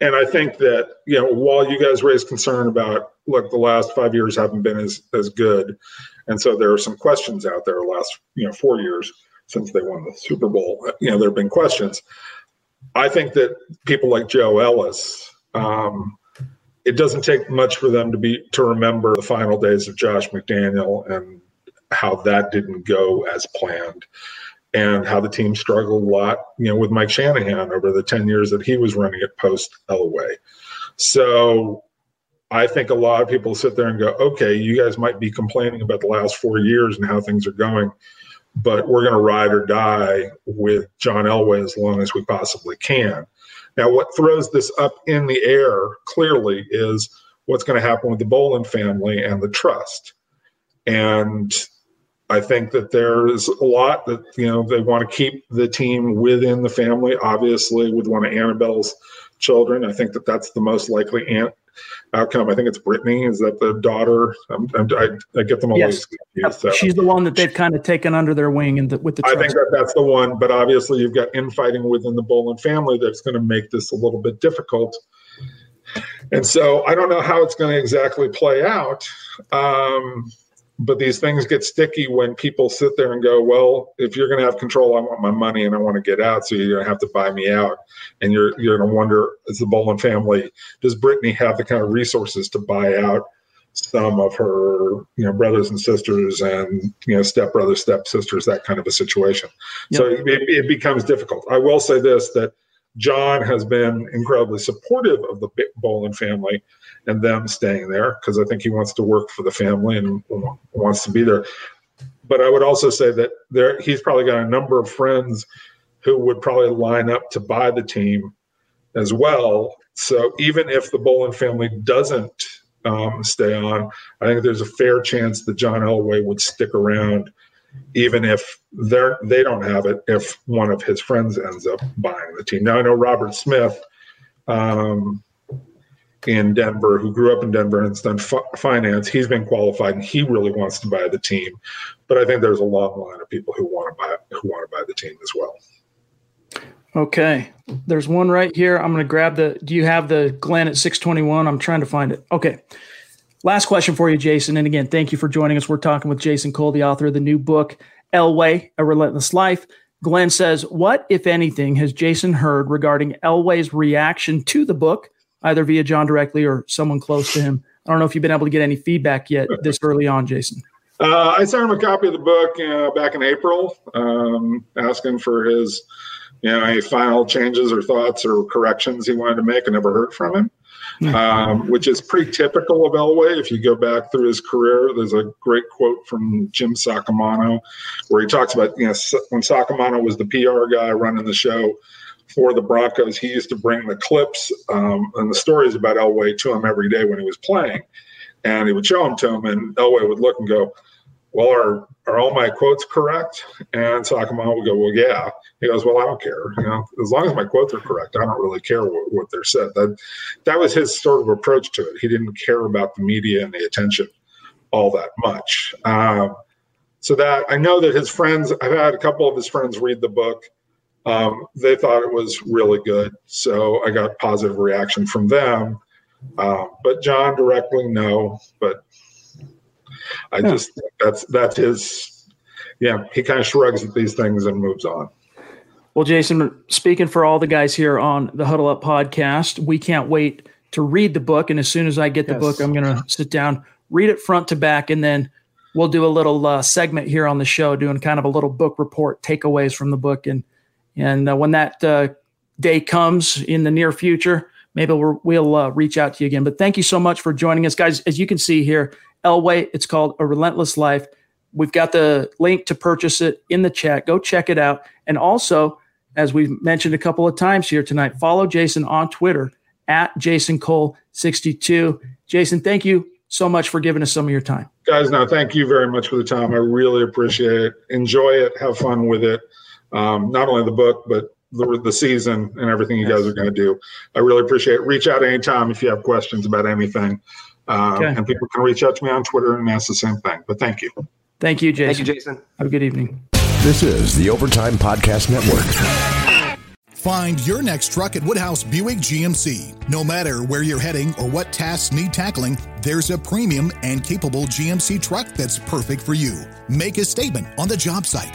And I think that, you know, while you guys raise concern about, look, the last five years haven't been as, as good. And so there are some questions out there last, you know, four years since they won the Super Bowl. You know, there have been questions. I think that people like Joe Ellis, um, it doesn't take much for them to be to remember the final days of Josh McDaniel and how that didn't go as planned and how the team struggled a lot, you know, with Mike Shanahan over the 10 years that he was running it post Elway. So I think a lot of people sit there and go, okay, you guys might be complaining about the last four years and how things are going, but we're going to ride or die with John Elway as long as we possibly can. Now, what throws this up in the air clearly is what's going to happen with the Bowlen family and the trust. And I think that there's a lot that you know they want to keep the team within the family. Obviously, with one of Annabel's children, I think that that's the most likely aunt outcome. I think it's Brittany. Is that the daughter? I'm, I'm, i I, get them all. Yes, she's the one that they've kind of taken under their wing and the, with the. I think that that's the one, but obviously you've got infighting within the Bowlen family that's going to make this a little bit difficult. And so I don't know how it's going to exactly play out. Um, but these things get sticky when people sit there and go, well, if you're going to have control, I want my money and I want to get out. So you're going to have to buy me out. And you're, you're going to wonder, as the Bowlen family, does Brittany have the kind of resources to buy out some of her, you know, brothers and sisters and, you know, stepbrothers, stepsisters, that kind of a situation. Yep. So it, it becomes difficult. I will say this, that John has been incredibly supportive of the Bowlen family and them staying there because I think he wants to work for the family and wants to be there. But I would also say that there he's probably got a number of friends who would probably line up to buy the team as well. So even if the Bowlen family doesn't um, stay on, I think there's a fair chance that John Elway would stick around, even if they're they don't have it. If one of his friends ends up buying the team. Now I know Robert Smith. Um, in Denver who grew up in Denver and has done f- finance. He's been qualified and he really wants to buy the team. But I think there's a long line of people who want to buy who want to buy the team as well. Okay, there's one right here. I'm going to grab the. Do you have the Glenn at 621? I'm trying to find it. Okay. Last question for you, Jason. And again, thank you for joining us. We're talking with Jason Cole, the author of the new book, Elway, A Relentless Life. Glenn says, What, if anything, has Jason heard regarding Elway's reaction to the book either via John directly or someone close to him. I don't know if you've been able to get any feedback yet this early on, Jason. Uh, I sent him a copy of the book uh, back in April, um, asking for his, you know, any final changes or thoughts or corrections he wanted to make. I never heard from him, hmm. um, which is pretty typical of Elway. If you go back through his career, there's a great quote from Jim Saccomano where he talks about, you know, when Saccomano was the PR guy running the show, for the Broncos, he used to bring the clips um, and the stories about Elway to him every day when he was playing. And he would show them to him, and Elway would look and go, Well, are, are all my quotes correct? And Saccomano would go, Well, yeah. He goes, Well, I don't care. You know, as long as my quotes are correct, I don't really care what, what they're said. That, that was his sort of approach to it. He didn't care about the media and the attention all that much. Um, so that I know that his friends, I've had a couple of his friends read the book um, they thought it was really good. So I got positive reaction from them. Uh, but John directly, no. But I yeah. just that's that's his. Yeah, he kind of shrugs at these things and moves on. Well, Jason, speaking for all the guys here on the Huddle Up podcast, we can't wait to read the book. And as soon as I get the yes. book, I'm going to sit down, read it front to back, and then we'll do a little uh, segment here on the show, doing kind of a little book report, takeaways from the book, and and uh, when that uh, day comes in the near future, maybe we'll, we'll uh, reach out to you again. But thank you so much for joining us, guys. As you can see here, Elway, it's called A Relentless Life. We've got the link to purchase it in the chat. Go check it out. And also, as we've mentioned a couple of times here tonight, follow Jason on Twitter at Jason Cole 62. Jason, thank you so much for giving us some of your time. Guys, now thank you very much for the time. I really appreciate it. Enjoy it. Have fun with it um, not only the book, but the, the season and everything you guys are going to do. I really appreciate it. Reach out anytime if you have questions about anything. Uh, okay. And people can reach out to me on Twitter and ask the same thing. But thank you. Thank you, Jason. Thank you, Jason. Have a good evening. This is the Overtime Podcast Network. Find your next truck at Woodhouse Buick GMC. No matter where you're heading or what tasks need tackling, there's a premium and capable GMC truck that's perfect for you. Make a statement on the job site,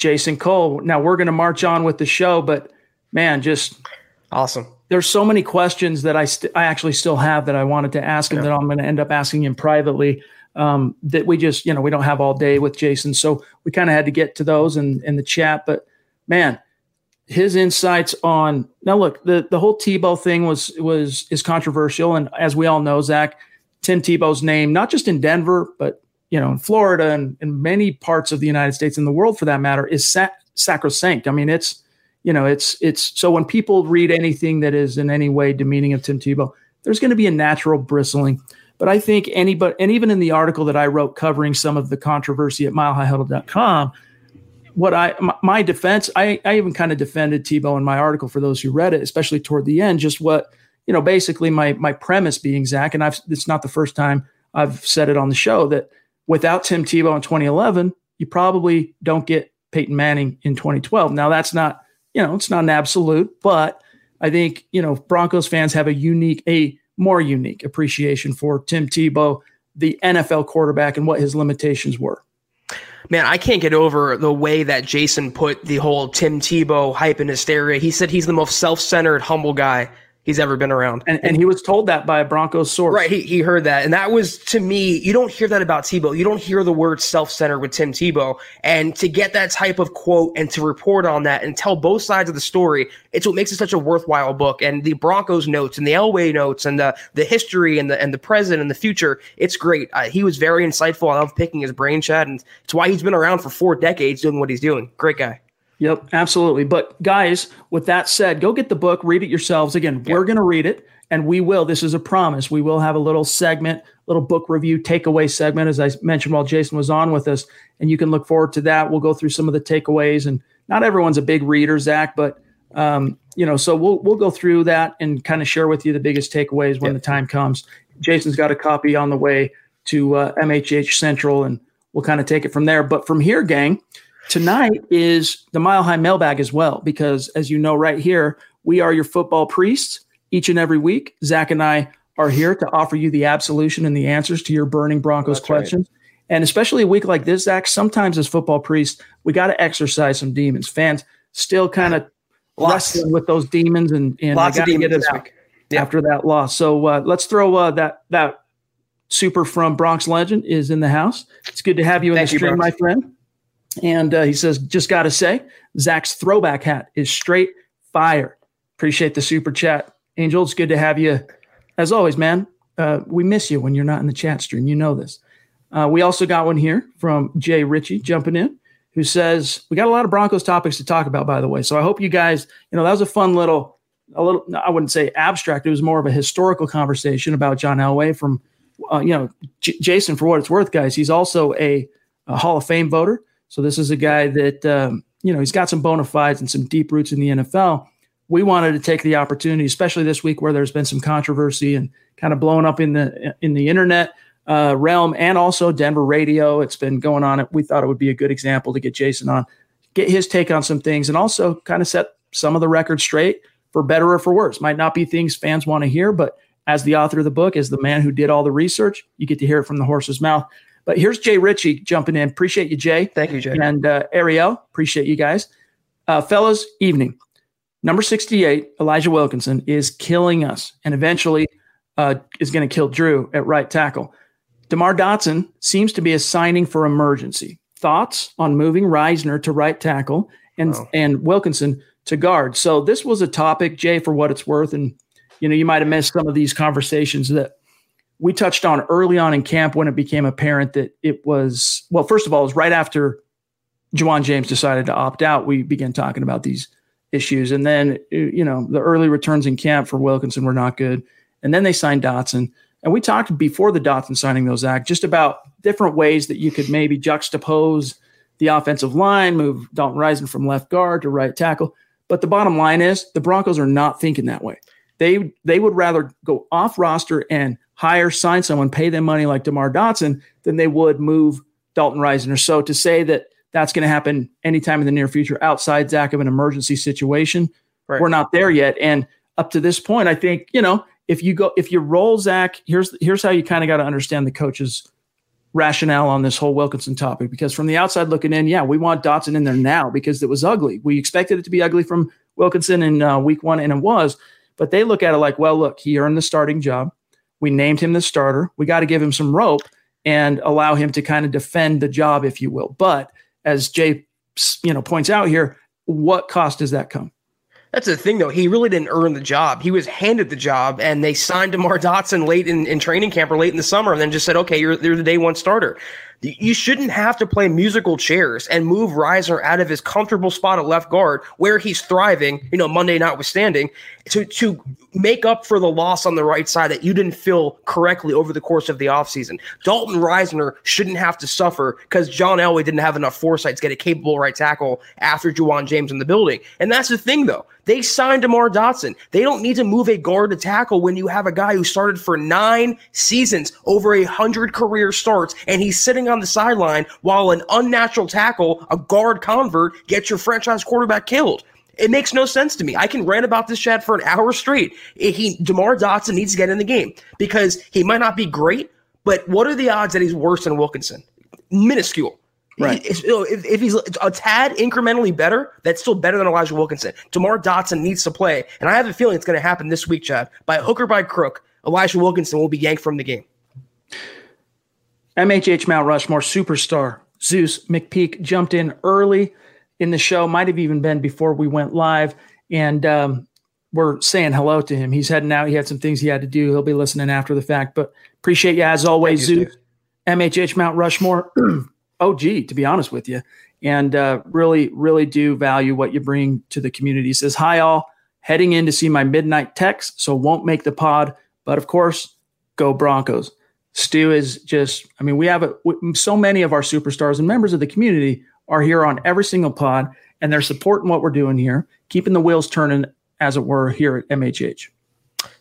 Jason Cole. Now we're going to march on with the show, but man, just awesome. There's so many questions that I st- I actually still have that I wanted to ask him yeah. that I'm going to end up asking him privately. Um, that we just you know we don't have all day with Jason, so we kind of had to get to those in in the chat. But man, his insights on now look the the whole Tebow thing was was is controversial, and as we all know, Zach Tim Tebow's name not just in Denver but you know, in Florida and in many parts of the United States and the world for that matter, is sa- sacrosanct. I mean, it's, you know, it's, it's, so when people read anything that is in any way demeaning of Tim Tebow, there's going to be a natural bristling. But I think anybody, and even in the article that I wrote covering some of the controversy at milehighhuddle.com, what I, my, my defense, I, I even kind of defended Tebow in my article for those who read it, especially toward the end, just what, you know, basically my, my premise being Zach, and I've, it's not the first time I've said it on the show that, without Tim Tebow in 2011, you probably don't get Peyton Manning in 2012. Now that's not, you know, it's not an absolute, but I think, you know, Broncos fans have a unique, a more unique appreciation for Tim Tebow, the NFL quarterback, and what his limitations were. Man, I can't get over the way that Jason put the whole Tim Tebow hype and hysteria. He said he's the most self centered, humble guy he's ever been around. And, and he was told that by a Broncos source. Right. He, he heard that. And that was, to me, you don't hear that about Tebow. You don't hear the word self centered with Tim Tebow. And to get that type of quote and to report on that and tell both sides of the story, it's what makes it such a worthwhile book. And the Broncos notes and the Elway notes and the, the history and the, and the present and the future, it's great. Uh, he was very insightful. I love picking his brain, Chad. And it's why he's been around for four decades doing what he's doing. Great guy. Yep, absolutely. But guys, with that said, go get the book, read it yourselves. Again, yep. we're going to read it and we will. This is a promise. We will have a little segment, little book review takeaway segment, as I mentioned while Jason was on with us. And you can look forward to that. We'll go through some of the takeaways. And not everyone's a big reader, Zach, but um, you know, so we'll we'll go through that and kind of share with you the biggest takeaways when yep. the time comes. Jason's got a copy on the way to uh, MHH Central, and we'll kind of take it from there. But from here, gang, Tonight is the Mile High mailbag as well, because as you know, right here, we are your football priests each and every week. Zach and I are here to offer you the absolution and the answers to your burning Broncos That's questions. Right. And especially a week like this, Zach, sometimes as football priests, we got to exercise some demons. Fans still kind of wrestling with those demons and, and lots of demons after that loss. So uh, let's throw uh, that that super from Bronx Legend is in the house. It's good to have you in Thank the stream, my friend. And uh, he says, just got to say, Zach's throwback hat is straight fire. Appreciate the super chat. Angel, it's good to have you. As always, man, uh, we miss you when you're not in the chat stream. You know this. Uh, we also got one here from Jay Ritchie jumping in, who says, We got a lot of Broncos topics to talk about, by the way. So I hope you guys, you know, that was a fun little, a little, I wouldn't say abstract. It was more of a historical conversation about John Elway from, uh, you know, J- Jason, for what it's worth, guys. He's also a, a Hall of Fame voter. So this is a guy that um, you know he's got some bona fides and some deep roots in the NFL. We wanted to take the opportunity, especially this week where there's been some controversy and kind of blowing up in the in the internet. uh, realm and also Denver radio. It's been going on. We thought it would be a good example to get Jason on, get his take on some things, and also kind of set some of the records straight for better or for worse. Might not be things fans want to hear, but as the author of the book, as the man who did all the research, you get to hear it from the horse's mouth. But here's Jay Ritchie jumping in. Appreciate you, Jay. Thank you, Jay. And uh, Ariel, appreciate you guys. Uh, fellas, evening. Number 68, Elijah Wilkinson, is killing us and eventually uh, is going to kill Drew at right tackle. DeMar Dotson seems to be a signing for emergency. Thoughts on moving Risner to right tackle and, oh. and Wilkinson to guard. So this was a topic, Jay, for what it's worth. And, you know, you might have missed some of these conversations that we touched on early on in camp when it became apparent that it was, well, first of all, it was right after Ja'Wuan James decided to opt out. We began talking about these issues. And then, you know, the early returns in camp for Wilkinson were not good. And then they signed Dotson. And we talked before the Dotson signing those act just about different ways that you could maybe juxtapose the offensive line, move Dalton Risner from left guard to right tackle. But the bottom line is the Broncos are not thinking that way. They they would rather go off roster and hire, sign someone, pay them money like DeMar Dotson than they would move Dalton Risner. So to say that that's going to happen anytime in the near future outside Zach of an emergency situation, right. we're not there yet. And up to this point, I think you know if you go if you roll Zach, here's here's how you kind of got to understand the coach's rationale on this whole Wilkinson topic. Because from the outside looking in, yeah, we want Dotson in there now because it was ugly. We expected it to be ugly from Wilkinson in uh, week one, and it was. But they look at it like, well, look, he earned the starting job. We named him the starter. We got to give him some rope and allow him to kind of defend the job, if you will. But as Jay, you know, points out here, what cost does that come? That's the thing, though. He really didn't earn the job. He was handed the job, and they signed DeMar Dotson late in, in training camp or late in the summer, and then just said, okay, you're, you're the day one starter. You shouldn't have to play musical chairs and move Risner out of his comfortable spot at left guard where he's thriving, you know, Monday notwithstanding, to, to make up for the loss on the right side that you didn't fill correctly over the course of the offseason. Dalton Risner shouldn't have to suffer because John Elway didn't have enough foresight to get a capable right tackle after Ja'Wuan James in the building. And that's the thing, though. They signed DeMar Dotson. They don't need to move a guard to tackle when you have a guy who started for nine seasons, over a hundred career starts, and he's sitting on the sideline while an unnatural tackle, a guard convert, gets your franchise quarterback killed. It makes no sense to me. I can rant about this chat for an hour straight. He DeMar Dotson needs to get in the game because he might not be great, but what are the odds that he's worse than Wilkinson? Minuscule. Right. If, if, he's a tad incrementally better, that's still better than Elijah Wilkinson. DeMar Dotson needs to play, and I have a feeling it's going to happen this week, Chad. By hook or by crook, Elijah Wilkinson will be yanked from the game. MHH Mount Rushmore superstar Zeus McPeak jumped in early in the show, might have even been before we went live, and um, we're saying hello to him. He's heading out. He had some things he had to do. He'll be listening after the fact, but appreciate you as always, you, Zeus. MHH Mount Rushmore. oh, gee, to be honest with you, and uh, really, really do value what you bring to the community. He says, Hi, all. Heading in to see my midnight text, so won't make the pod, but of course, go Broncos. Stu is just, I mean, we have a, so many of our superstars and members of the community are here on every single pod, and they're supporting what we're doing here, keeping the wheels turning, as it were, here at MHH.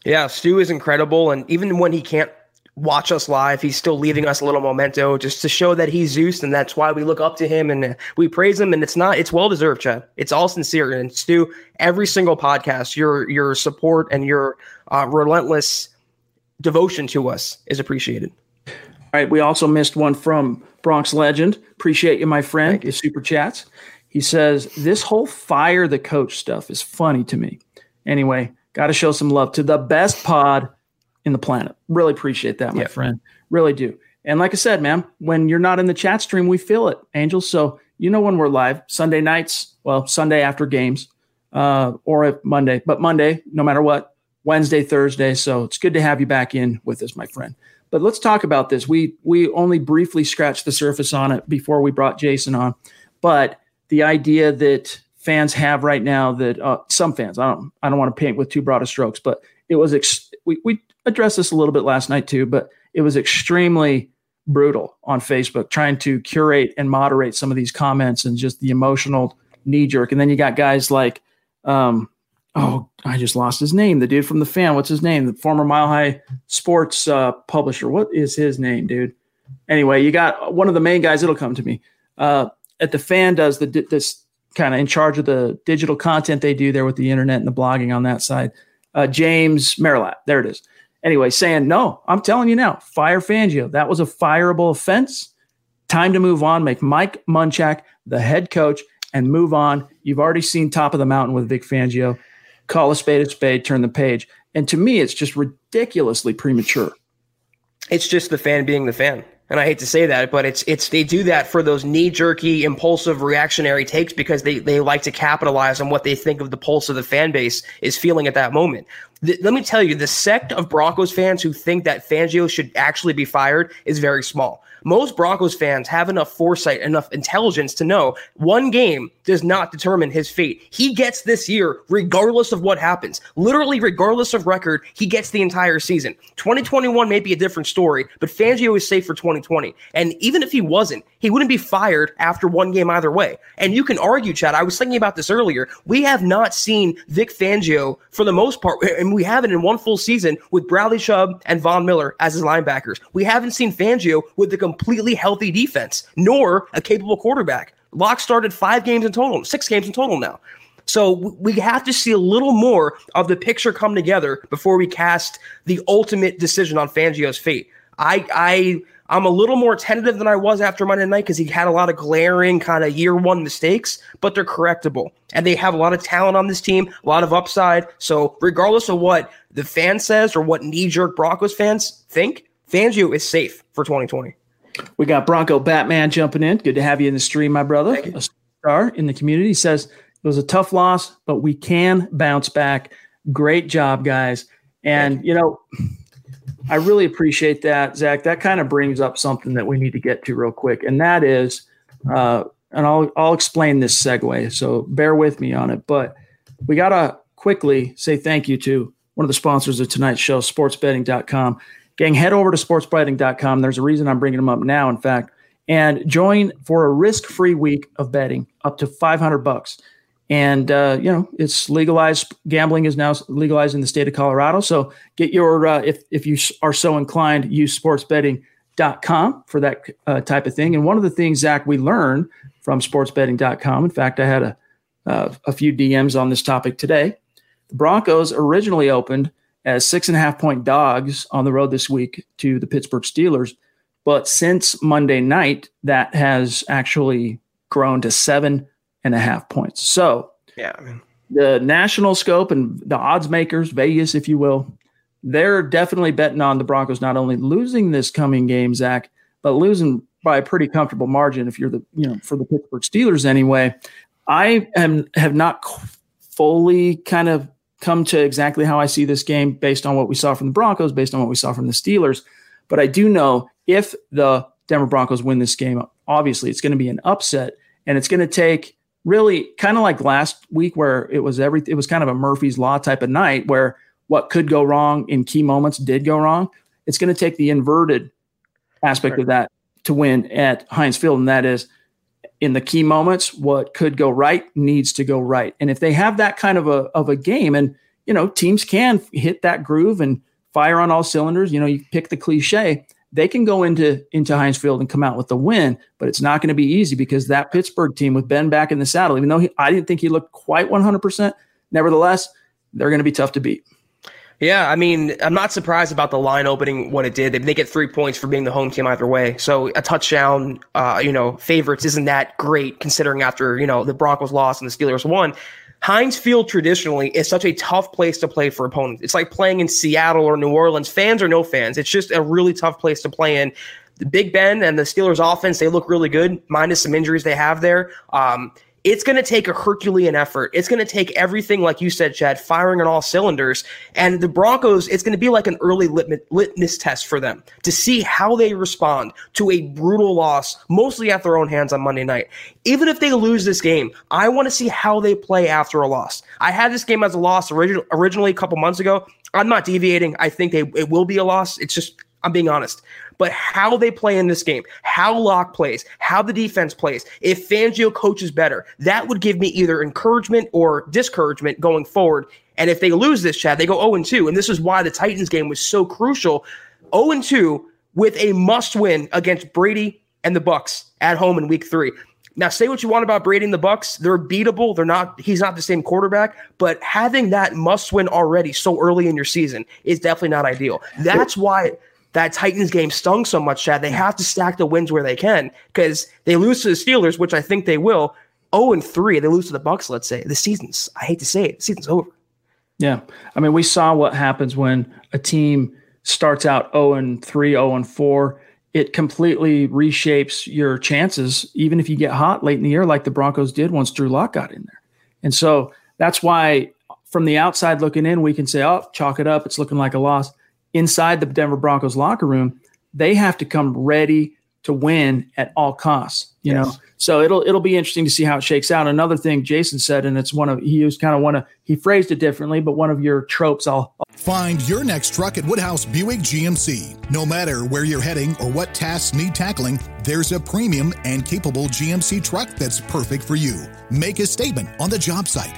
Yeah, Stu is incredible. And even when he can't watch us live, he's still leaving us a little memento just to show that he's Zeus. And that's why we look up to him and we praise him. And it's not, it's well deserved, Chad. It's all sincere. And Stu, every single podcast, your, your support and your uh, relentless devotion to us is appreciated. All right. We also missed one from Bronx Legend. Appreciate you, my friend. Thank You. Super chats. He says, This whole fire the coach stuff is funny to me. Anyway, got to show some love to the best pod in the planet. Really appreciate that, my friend. Really do. And like I said, man, when you're not in the chat stream, we feel it, Angels. So you know when we're live Sunday nights, well, Sunday after games, uh, or Monday, but Monday, no matter what, Wednesday, Thursday. So it's good to have you back in with us, my friend. But let's talk about this. We we only briefly scratched the surface on it before we brought Jason on, but the idea that fans have right now that uh, some fans I don't I don't want to paint with too broad of strokes, but it was ex- we we addressed this a little bit last night too, but it was extremely brutal on Facebook trying to curate and moderate some of these comments and just the emotional knee jerk. And then you got guys like um, oh, I just lost his name. The dude from the fan. What's his name? The former Mile High Sports uh, publisher. What is his name, dude? Anyway, you got one of the main guys. It'll come to me. Uh, at the fan does the this kind of in charge of the digital content they do there with the internet and the blogging on that side. Uh, James Merilatt. There it is. Anyway, saying no. I'm telling you now, fire Fangio. That was a fireable offense. Time to move on. Make Mike Munchak the head coach and move on. You've already seen top of the mountain with Vic Fangio. Call a spade a spade, turn the page. And to me, it's just ridiculously premature. It's just the fan being the fan. And I hate to say that, but it's it's they do that for those knee jerky, impulsive, reactionary takes because they they like to capitalize on what they think of the pulse of the fan base is feeling at that moment. The, let me tell you, the sect of Broncos fans who think that Fangio should actually be fired is very small. Most Broncos fans have enough foresight, enough intelligence to know one game does not determine his fate. He gets this year regardless of what happens. Literally, regardless of record, he gets the entire season. 2021 may be a different story, but Fangio is safe for 2020. And even if he wasn't, he wouldn't be fired after one game either way. And you can argue, Chad, I was thinking about this earlier. We have not seen Vic Fangio for the most part, and we haven't in one full season with Bradley Chubb and Von Miller as his linebackers. We haven't seen Fangio with a completely healthy defense, nor a capable quarterback. Lock started five games in total, six games in total now. So we have to see a little more of the picture come together before we cast the ultimate decision on Fangio's fate. I I I'm a little more tentative than I was after Monday night because he had a lot of glaring kind of year one mistakes, but they're correctable. And they have a lot of talent on this team, a lot of upside. So regardless of what the fan says or what knee jerk Broncos fans think, Fangio is safe for 2020. We got Bronco Batman jumping in. Good to have you in the stream, my brother. A star in the community he says it was a tough loss, but we can bounce back. Great job, guys. And you know, I really appreciate that, Zach. That kind of brings up something that we need to get to real quick, and that is, uh, and I'll I'll explain this segue. So bear with me on it, but we gotta quickly say thank you to one of the sponsors of tonight's show, SportsBetting.com. Gang, head over to SportsBetting.com. There's a reason I'm bringing them up now. In fact, and join for a risk-free week of betting up to 500 bucks. And uh, you know it's legalized. Gambling is now legalized in the state of Colorado. So get your uh, if if you are so inclined, use sportsbetting.com for that uh, type of thing. And one of the things Zach we learned from sportsbetting.com. In fact, I had a uh, a few DMs on this topic today. The Broncos originally opened as six and a half point dogs on the road this week to the Pittsburgh Steelers, but since Monday night, that has actually grown to seven and a half points. So, yeah, the national scope and the odds makers, Vegas, if you will, they're definitely betting on the Broncos not only losing this coming game, Zach, but losing by a pretty comfortable margin. If you're the, you know, for the Pittsburgh Steelers anyway, I am have not fully kind of come to exactly how I see this game based on what we saw from the Broncos, based on what we saw from the Steelers. But I do know if the Denver Broncos win this game, obviously it's going to be an upset, and it's going to take really kind of like last week where it was every it was kind of a Murphy's law type of night where what could go wrong in key moments did go wrong. It's going to take the inverted aspect right. of that to win at Heinz Field, and that is in the key moments, what could go right needs to go right. And if they have that kind of a of a game, and you know, teams can hit that groove and fire on all cylinders, you know, you pick the cliche they can go into into Heinz Field and come out with the win, but it's not going to be easy because that Pittsburgh team with Ben back in the saddle, even though he, I didn't think he looked quite 100%, nevertheless, they're going to be tough to beat. Yeah, I mean, I'm not surprised about the line opening what it did. They, they get three points for being the home team either way. So a touchdown, uh, you know, favorites isn't that great considering after, you know, the Broncos lost and the Steelers won. Heinz Field traditionally is such a tough place to play for opponents. It's like playing in Seattle or New Orleans, fans or no fans. It's just a really tough place to play in. The Big Ben and the Steelers offense, they look really good, minus some injuries they have there. Um, it's going to take a Herculean effort. It's going to take everything, like you said, Chad, firing on all cylinders. And the Broncos, it's going to be like an early litmus test for them to see how they respond to a brutal loss, mostly at their own hands on Monday night. Even if they lose this game, I want to see how they play after a loss. I had this game as a loss originally a couple months ago. I'm not deviating. I think they, it will be a loss. It's just I'm being honest. But how they play in this game, how Lock plays, how the defense plays, if Fangio coaches better, that would give me either encouragement or discouragement going forward. And if they lose this, Chad, they go 0 2. And this is why the Titans game was so crucial. 0 2 with a must win against Brady and the Bucks at home in week three. Now, say what you want about Brady and the Bucks. They're beatable. They're not. He's not the same quarterback, but having that must win already so early in your season is definitely not ideal. That's why that Titans game stung so much, Chad. They have to stack the wins where they can because they lose to the Steelers, which I think they will. Oh, and three, they lose to the Bucks, Let's say the season's. I hate to say it, the season's over. Yeah, I mean, we saw what happens when a team starts out 0 and 3, 0 and 4 it completely reshapes your chances, even if you get hot late in the year, like the Broncos did once Drew Lock got in there. And so that's why, from the outside looking in, we can say, oh, chalk it up. It's looking like a loss. Inside the Denver Broncos locker room, they have to come ready to win at all costs. You yes. know, so it'll it'll be interesting to see how it shakes out. Another thing Jason said, and it's one of he used kind of one of he phrased it differently, but one of your tropes. I'll, I'll find your next truck at Woodhouse Buick GMC. No matter where you're heading or what tasks need tackling, there's a premium and capable GMC truck that's perfect for you. Make a statement on the job site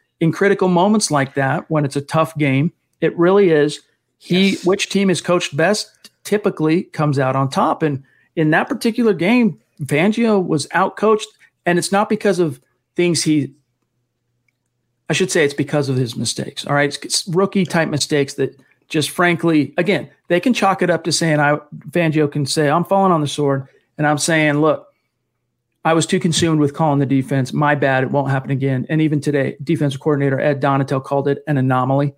in critical moments like that, when it's a tough game, it really is. He, yes. which team is coached best, typically comes out on top. And in that particular game, Fangio was out coached, and it's not because of things he. I should say it's because of his mistakes. All right, it's rookie type mistakes that just frankly, again, they can chalk it up to saying I Fangio can say I'm falling on the sword, and I'm saying, look, I was too consumed with calling the defense. My bad. It won't happen again. And even today, defensive coordinator Ed Donatell called it an anomaly.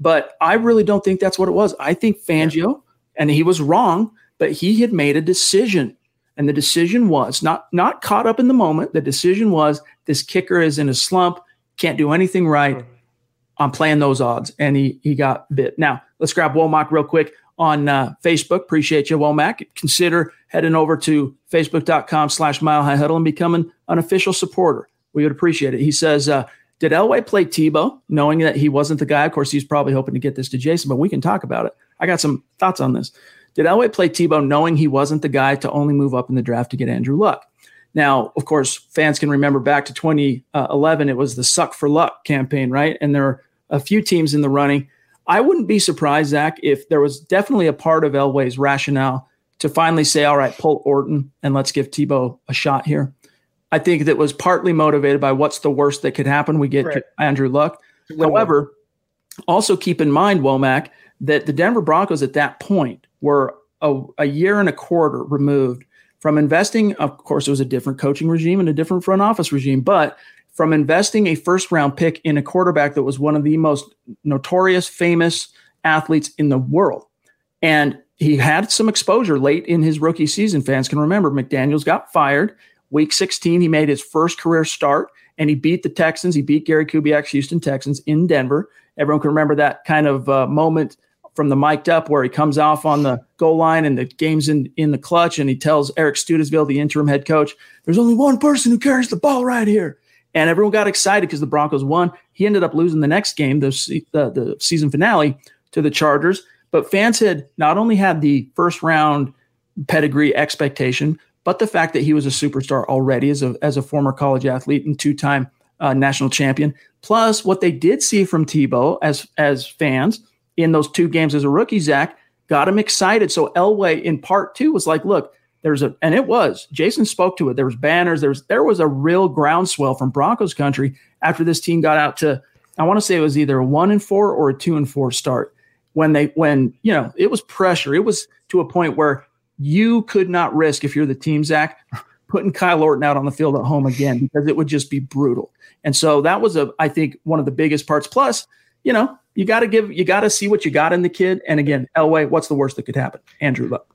But I really don't think that's what it was. I think Fangio, and he was wrong, but he had made a decision. And the decision was not not caught up in the moment. The decision was this kicker is in a slump, can't do anything right. I'm playing those odds, and he he got bit. Now let's grab Womack real quick on uh, Facebook. Appreciate you, Womack. Consider heading over to facebook.com slash mile high huddle and becoming an official supporter. We would appreciate it. He says, uh, did Elway play Tebow knowing that he wasn't the guy? Of course, he's probably hoping to get this to Jason, but we can talk about it. I got some thoughts on this. Did Elway play Tebow knowing he wasn't the guy to only move up in the draft to get Andrew Luck? Now, of course, fans can remember back to 2011, it was the suck for luck campaign, right? And there are a few teams in the running. I wouldn't be surprised, Zach, if there was definitely a part of Elway's rationale to finally say, all right, pull Orton and let's give Tebow a shot here. I think that was partly motivated by what's the worst that could happen. We get right. Andrew Luck. However, also keep in mind, Womack, that the Denver Broncos at that point were a, a, year and a quarter removed from investing. Of course, it was a different coaching regime and a different front office regime, but from investing a first round pick in a quarterback that was one of the most notorious, famous athletes in the world. And he had some exposure late in his rookie season. Fans can remember McDaniels got fired. Week 16, he made his first career start and he beat the Texans. He beat Gary Kubiak's Houston Texans in Denver. Everyone can remember that kind of uh, moment from the mic'd up where he comes off on the goal line and the game's in, in the clutch and he tells Eric Studesville, the interim head coach, there's only one person who carries the ball right here. And everyone got excited because the Broncos won. He ended up losing the next game, the, the the season finale, to the Chargers. But fans had not only had the first round pedigree expectation, but the fact that he was a superstar already as a as a former college athlete and two time uh, national champion. Plus, what they did see from Tebow as as fans in those two games as a rookie, Zach got him excited. So Elway in part two was like, look, there's a and it was Jason spoke to it. There was banners. There was there was a real groundswell from Broncos country after this team got out to I want to say it was either a one and four or a two and four start when they when you know it was pressure. It was to a point where you could not risk if you're the team, Zach, putting Kyle Orton out on the field at home again because it would just be brutal. And so that was a I think one of the biggest parts. Plus, you know, you got to give you got to see what you got in the kid. And again, Elway, what's the worst that could happen? Andrew Luck.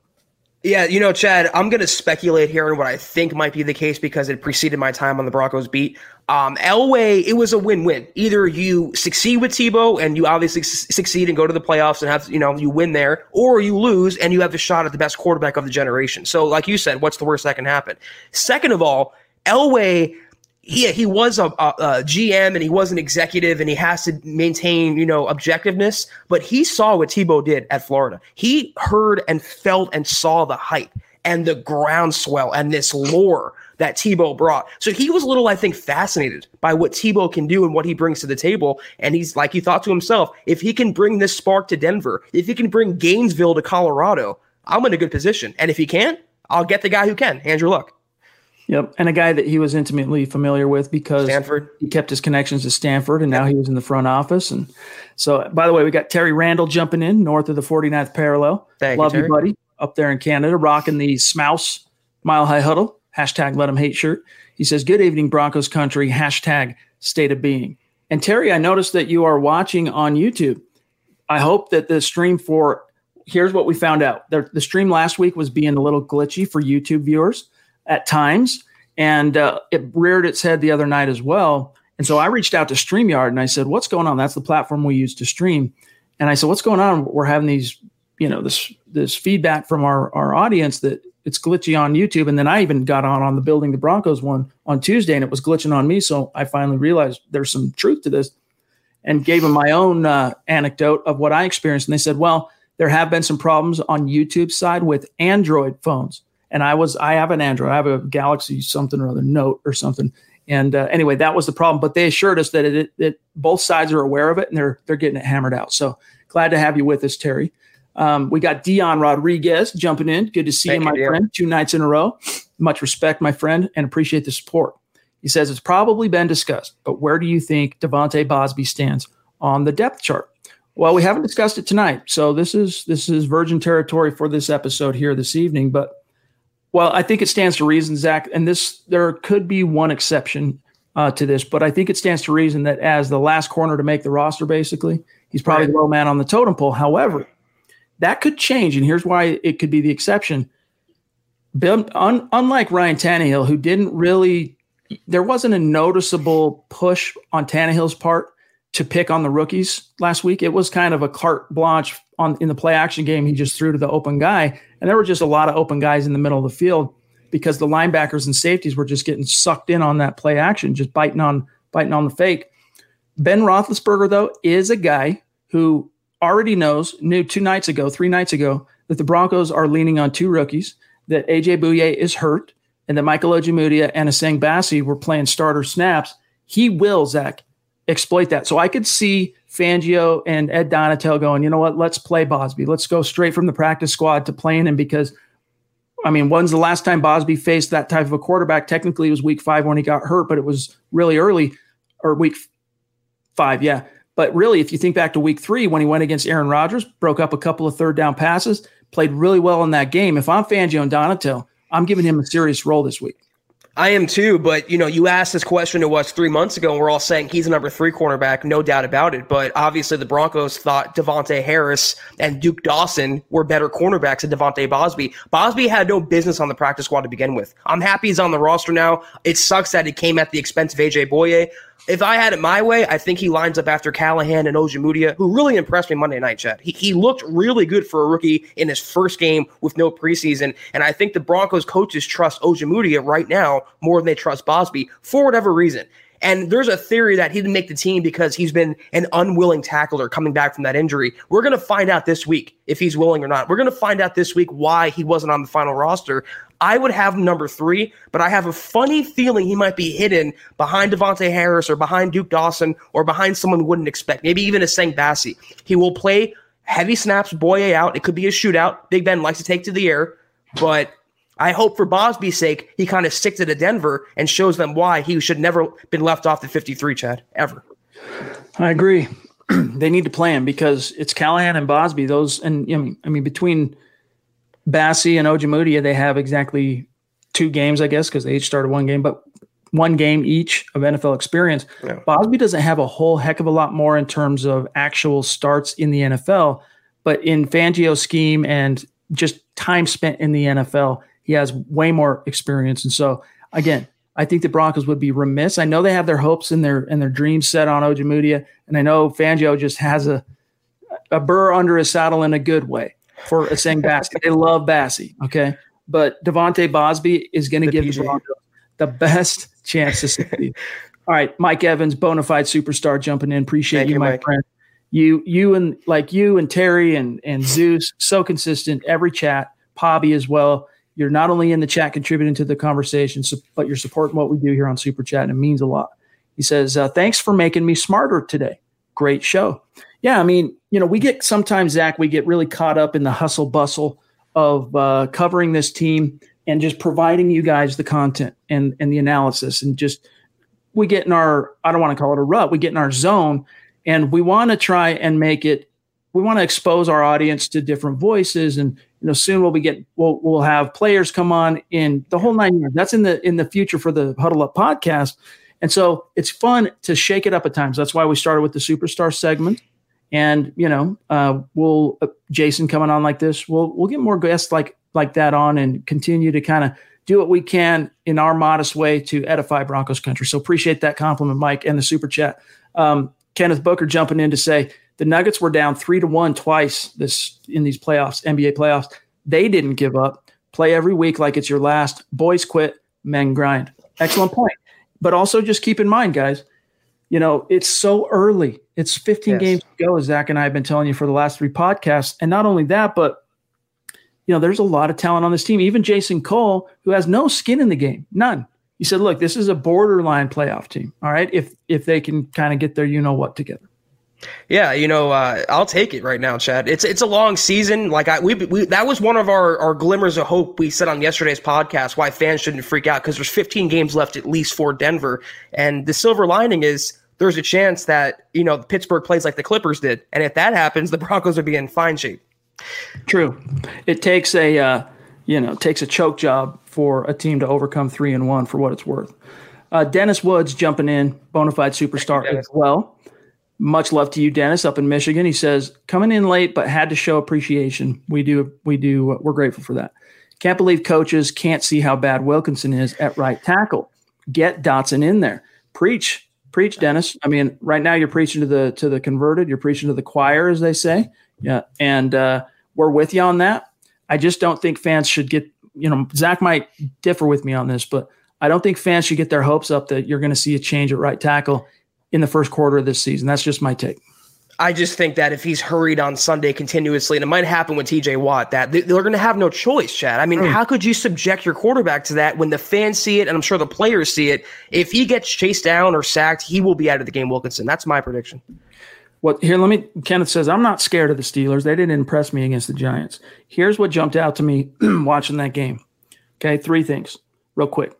Yeah, you know, Chad, I'm going to speculate here on what I think might be the case because it preceded my time on the Broncos beat. Um, Elway, it was a win-win. Either you succeed with Tebow and you obviously succeed and go to the playoffs and have, you know, you win there, or you lose and you have the shot at the best quarterback of the generation. So, like you said, what's the worst that can happen? Second of all, Elway – he he was a, a, a, GM and he was an executive and he has to maintain you know objectiveness. But he saw what Tebow did at Florida. He heard and felt and saw the hype and the groundswell and this lore that Tebow brought. So he was a little, I think, fascinated by what Tebow can do and what he brings to the table. And he's like, he thought to himself, if he can bring this spark to Denver, if he can bring Gainesville to Colorado, I'm in a good position. And if he can't, I'll get the guy who can, Andrew Luck. Yep, and a guy that he was intimately familiar with because Stanford. he kept his connections to Stanford, and now he was in the front office. And so, by the way, we got Terry Randall jumping in north of the 49th parallel. Thank Love you, you, buddy, up there in Canada, rocking the Smouse Mile High Huddle hashtag Let Him Hate shirt. He says, "Good evening, Broncos country." Hashtag State of Being. And Terry, I noticed that you are watching on YouTube. I hope that the stream for here's what we found out: the, the stream last week was being a little glitchy for YouTube viewers at times, and uh, it reared its head the other night as well. And so I reached out to StreamYard and I said, "What's going on?" That's the platform we use to stream. And I said, "What's going on?" We're having these, you know, this this feedback from our our audience that it's glitchy on YouTube. And then I even got on on the Building the Broncos one on Tuesday, and it was glitching on me. So I finally realized there's some truth to this, and gave them my own uh, anecdote of what I experienced. And they said, "Well, there have been some problems on YouTube side with Android phones." And I was I have an Android, I have a Galaxy something or other Note or something. And uh, anyway, that was the problem. But they assured us that it, it, both sides are aware of it and they're they're getting it hammered out. So glad to have you with us, Terry. Um, we got Dion Rodriguez jumping in. Good to see Thank you, my you, friend. Two nights in a row. Much respect, my friend, and appreciate the support. He says it's probably been discussed, but where do you think Devonte Bausby stands on the depth chart? Well, we haven't discussed it tonight, so this is this is virgin territory for this episode here this evening. But well, I think it stands to reason, Zach, and this there could be one exception uh, to this, but I think it stands to reason that as the last corner to make the roster, basically, he's probably right. the low man on the totem pole. However, that could change, and here's why it could be the exception. Bill, un, unlike Ryan Tannehill, who didn't really, there wasn't a noticeable push on Tannehill's part to pick on the rookies last week. It was kind of a carte blanche on in the play action game. He just threw to the open guy, and there were just a lot of open guys in the middle of the field because the linebackers and safeties were just getting sucked in on that play action, just biting on biting on the fake. Ben Roethlisberger though is a guy who already knows, knew two nights ago, three nights ago, that the Broncos are leaning on two rookies, that AJ Bouye is hurt, and that Michael Ojemudia and Essang Bassey were playing starter snaps. He will, Zach, exploit that. So I could see Fangio and Ed Donatell going, you know what, let's play Bausby. Let's go straight from the practice squad to playing him because, I mean, when's the last time Bausby faced that type of a quarterback? Technically, it was week five when he got hurt, but it was really early or week five, yeah. But really, if you think back to week three when he went against Aaron Rodgers, broke up a couple of third down passes, played really well in that game. If I'm Fangio and Donatell, I'm giving him a serious role this week. I am too, but you know, you asked this question to us three months ago, and we're all saying he's a number three cornerback, no doubt about it. But obviously, the Broncos thought Davontae Harris and Duke Dawson were better cornerbacks than De'Vante Bausby. Bausby had no business on the practice squad to begin with. I'm happy he's on the roster now. It sucks that it came at the expense of AJ Bouye. If I had it my way, I think he lines up after Callahan and Ojemudia, who really impressed me Monday night, Chad. He, he looked really good for a rookie in his first game with no preseason. And I think the Broncos coaches trust Ojemudia right now more than they trust Bausby for whatever reason. And there's a theory that he didn't make the team because he's been an unwilling tackler coming back from that injury. We're going to find out this week if he's willing or not. We're going to find out this week why he wasn't on the final roster. I would have him number three, but I have a funny feeling he might be hidden behind Davontae Harris or behind Duke Dawson or behind someone we wouldn't expect, maybe even Essang Bassey. He will play heavy snaps, Bouye out. It could be a shootout. Big Ben likes to take to the air, but I hope for Bausby's sake, he kind of sticks it to Denver and shows them why he should never been left off the 53, Chad, ever. I agree. they need to play him because it's Callahan and Bausby. Those and I mean, I mean between Bassey and Ojemudia, they have exactly two games, I guess, because they each started one game, but one game each of NFL experience. Yeah. Bausby doesn't have a whole heck of a lot more in terms of actual starts in the NFL, but in Fangio's scheme and just time spent in the NFL, he has way more experience. And so, again, I think the Broncos would be remiss. I know they have their hopes and their and their dreams set on Ojemudia, and I know Fangio just has a a burr under his saddle in a good way for Essang Bassey. they love Bassey, okay, but Devontae Bausby is going to give PG. the Broncos the best chance to succeed. All right, Mike Evans, bona fide superstar, jumping in. Appreciate you, you, my Mike. friend. You, you, and like you and Terry and and Zeus, so consistent every chat. Pobby as well. You're not only in the chat contributing to the conversation, but you're supporting what we do here on Super Chat, and it means a lot. He says, uh, "Thanks for making me smarter today. Great show." Yeah, I mean, you know, we get sometimes Zach, we get really caught up in the hustle bustle of uh, covering this team and just providing you guys the content and and the analysis, and just we get in our I don't want to call it a rut, we get in our zone, and we want to try and make it. We want to expose our audience to different voices and you know soon we'll be get we'll we'll have players come on in the whole nine years. That's in the in the future for the Huddle Up podcast. And so it's fun to shake it up at times. That's why we started with the superstar segment. And you know, uh, we'll uh, Jason coming on like this. We'll we'll get more guests like like that on and continue to kind of do what we can in our modest way to edify Broncos country. So appreciate that compliment, Mike, and the super chat. Um, Kenneth Booker jumping in to say the Nuggets were down three to one twice this in these playoffs, NBA playoffs. They didn't give up. Play every week like it's your last. Boys quit, men grind. Excellent point. But also just keep in mind, guys, you know, it's so early. It's 15 yes. games to go, as Zach and I have been telling you for the last three podcasts. And not only that, but you know, there's a lot of talent on this team. Even Jason Cole, who has no skin in the game, none. He said, "Look, this is a borderline playoff team. All right, if if they can kind of get their you know what together." Yeah, you know, uh, I'll take it right now, Chad. It's it's a long season. Like I, we, we that was one of our, our glimmers of hope we said on yesterday's podcast. Why fans shouldn't freak out because there's 15 games left at least for Denver, and the silver lining is there's a chance that you know Pittsburgh plays like the Clippers did, and if that happens, the Broncos would be in fine shape. True, it takes a uh, you know takes a choke job for a team to overcome three and one for what it's worth. Uh, Dennis Woods jumping in, bona fide superstar as well. Much love to you, Dennis, up in Michigan. He says, coming in late, but had to show appreciation. We do, we do, we're grateful for that. Can't believe coaches can't see how bad Wilkinson is at right tackle. Get Dotson in there. Preach, preach, Dennis. I mean, right now you're preaching to the to the converted. You're preaching to the choir, as they say. Yeah, and uh, we're with you on that. I just don't think fans should get. You know, Zach might differ with me on this, but I don't think fans should get their hopes up that you're going to see a change at right tackle in the first quarter of this season. That's just my take. I just think that if he's hurried on Sunday continuously, and it might happen with TJ Watt, that they're going to have no choice, Chad. I mean, mm. how could you subject your quarterback to that when the fans see it, and I'm sure the players see it? If he gets chased down or sacked, he will be out of the game, Wilkinson. That's my prediction. Well, here, let me. Kenneth says, I'm not scared of the Steelers. They didn't impress me against the Giants. Here's what jumped out to me watching that game. Okay, three things, real quick.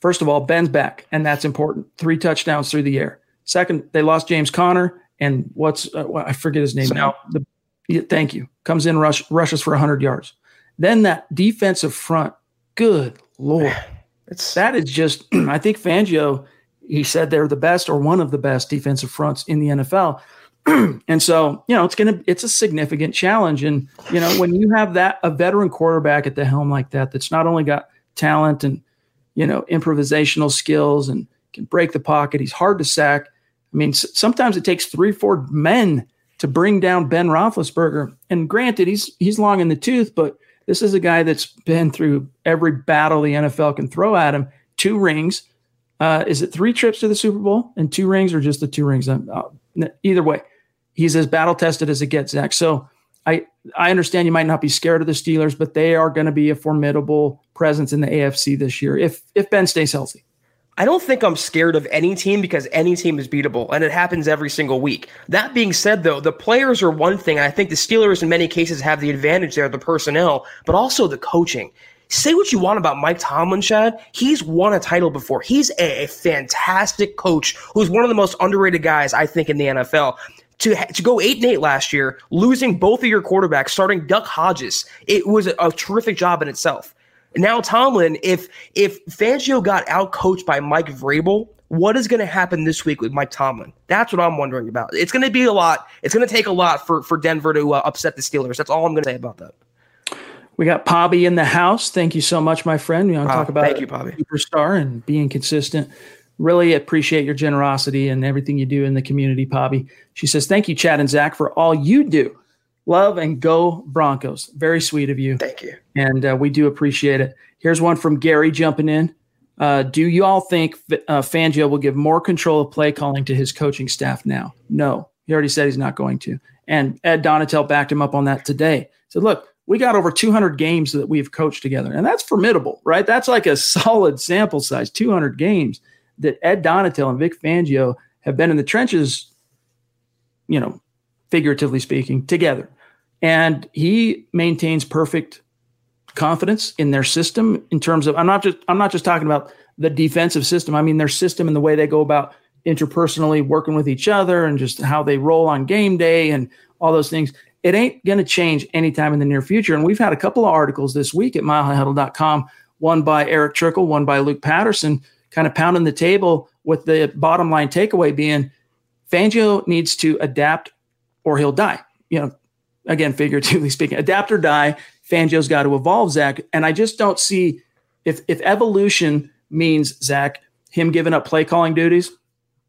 First of all, Ben's back, and that's important. Three touchdowns through the air. Second, they lost James Conner and what's uh, I forget his name so, now. The, yeah, thank you. Comes in, rush rushes for 100 yards. Then that defensive front. Good lord, it's that is just. I think Fangio. He said they're the best or one of the best defensive fronts in the NFL. and so, you know, it's gonna it's a significant challenge. And you know, when you have that a veteran quarterback at the helm like that, that's not only got talent and you know improvisational skills and can break the pocket. He's hard to sack. I mean, sometimes it takes three, four men to bring down Ben Roethlisberger. And granted, he's he's long in the tooth, but this is a guy that's been through every battle the NFL can throw at him. Two rings, Uh, is it three trips to the Super Bowl and two rings, or just the two rings? Uh, either way, he's as battle tested as it gets, Zach. So I I understand you might not be scared of the Steelers, but they are going to be a formidable presence in the AFC this year if if Ben stays healthy. I don't think I'm scared of any team because any team is beatable, and it happens every single week. That being said, though, the players are one thing. I think the Steelers, in many cases, have the advantage there, the personnel, but also the coaching. Say what you want about Mike Tomlin, Chad. He's won a title before. He's a, a fantastic coach who's one of the most underrated guys, I think, in the NFL to to go eight and eight last year, losing both of your quarterbacks, starting Duck Hodges, it was a, a terrific job in itself. Now Tomlin, if if Fangio got outcoached by Mike Vrabel, what is going to happen this week with Mike Tomlin? That's what I'm wondering about. It's going to be a lot. It's going to take a lot for for Denver to uh, upset the Steelers. That's all I'm going to say about that. We got Pobby in the house. Thank you so much, my friend. We want to talk about thank you, Pobby. superstar and being consistent. Really appreciate your generosity and everything you do in the community, Pobby. She says, "Thank you, Chad and Zach, for all you do love and go Broncos. Very sweet of you. Thank you. And uh, we do appreciate it. Here's one from Gary jumping in. Uh, do you all think uh, Fangio will give more control of play calling to his coaching staff now? No, he already said he's not going to. And Ed Donatell backed him up on that today. He said, look, we got over 200 games that we've coached together, and that's formidable, right? That's like a solid sample size, 200 games that Ed Donatell and Vic Fangio have been in the trenches, you know, figuratively speaking, together and he maintains perfect confidence in their system in terms of I'm not just I'm not just talking about the defensive system. I mean their system and the way they go about interpersonally working with each other and just how they roll on game day and all those things. It ain't going to change anytime in the near future. And we've had a couple of articles this week at milehighhuddle.com, one by Eric Trickle, one by Luke Patterson, kind of pounding the table with the bottom line takeaway being Fangio needs to adapt or he'll die. You know, again, figuratively speaking, adapt or die. Fangio's got to evolve, Zach. And I just don't see if if evolution means Zach him giving up play calling duties,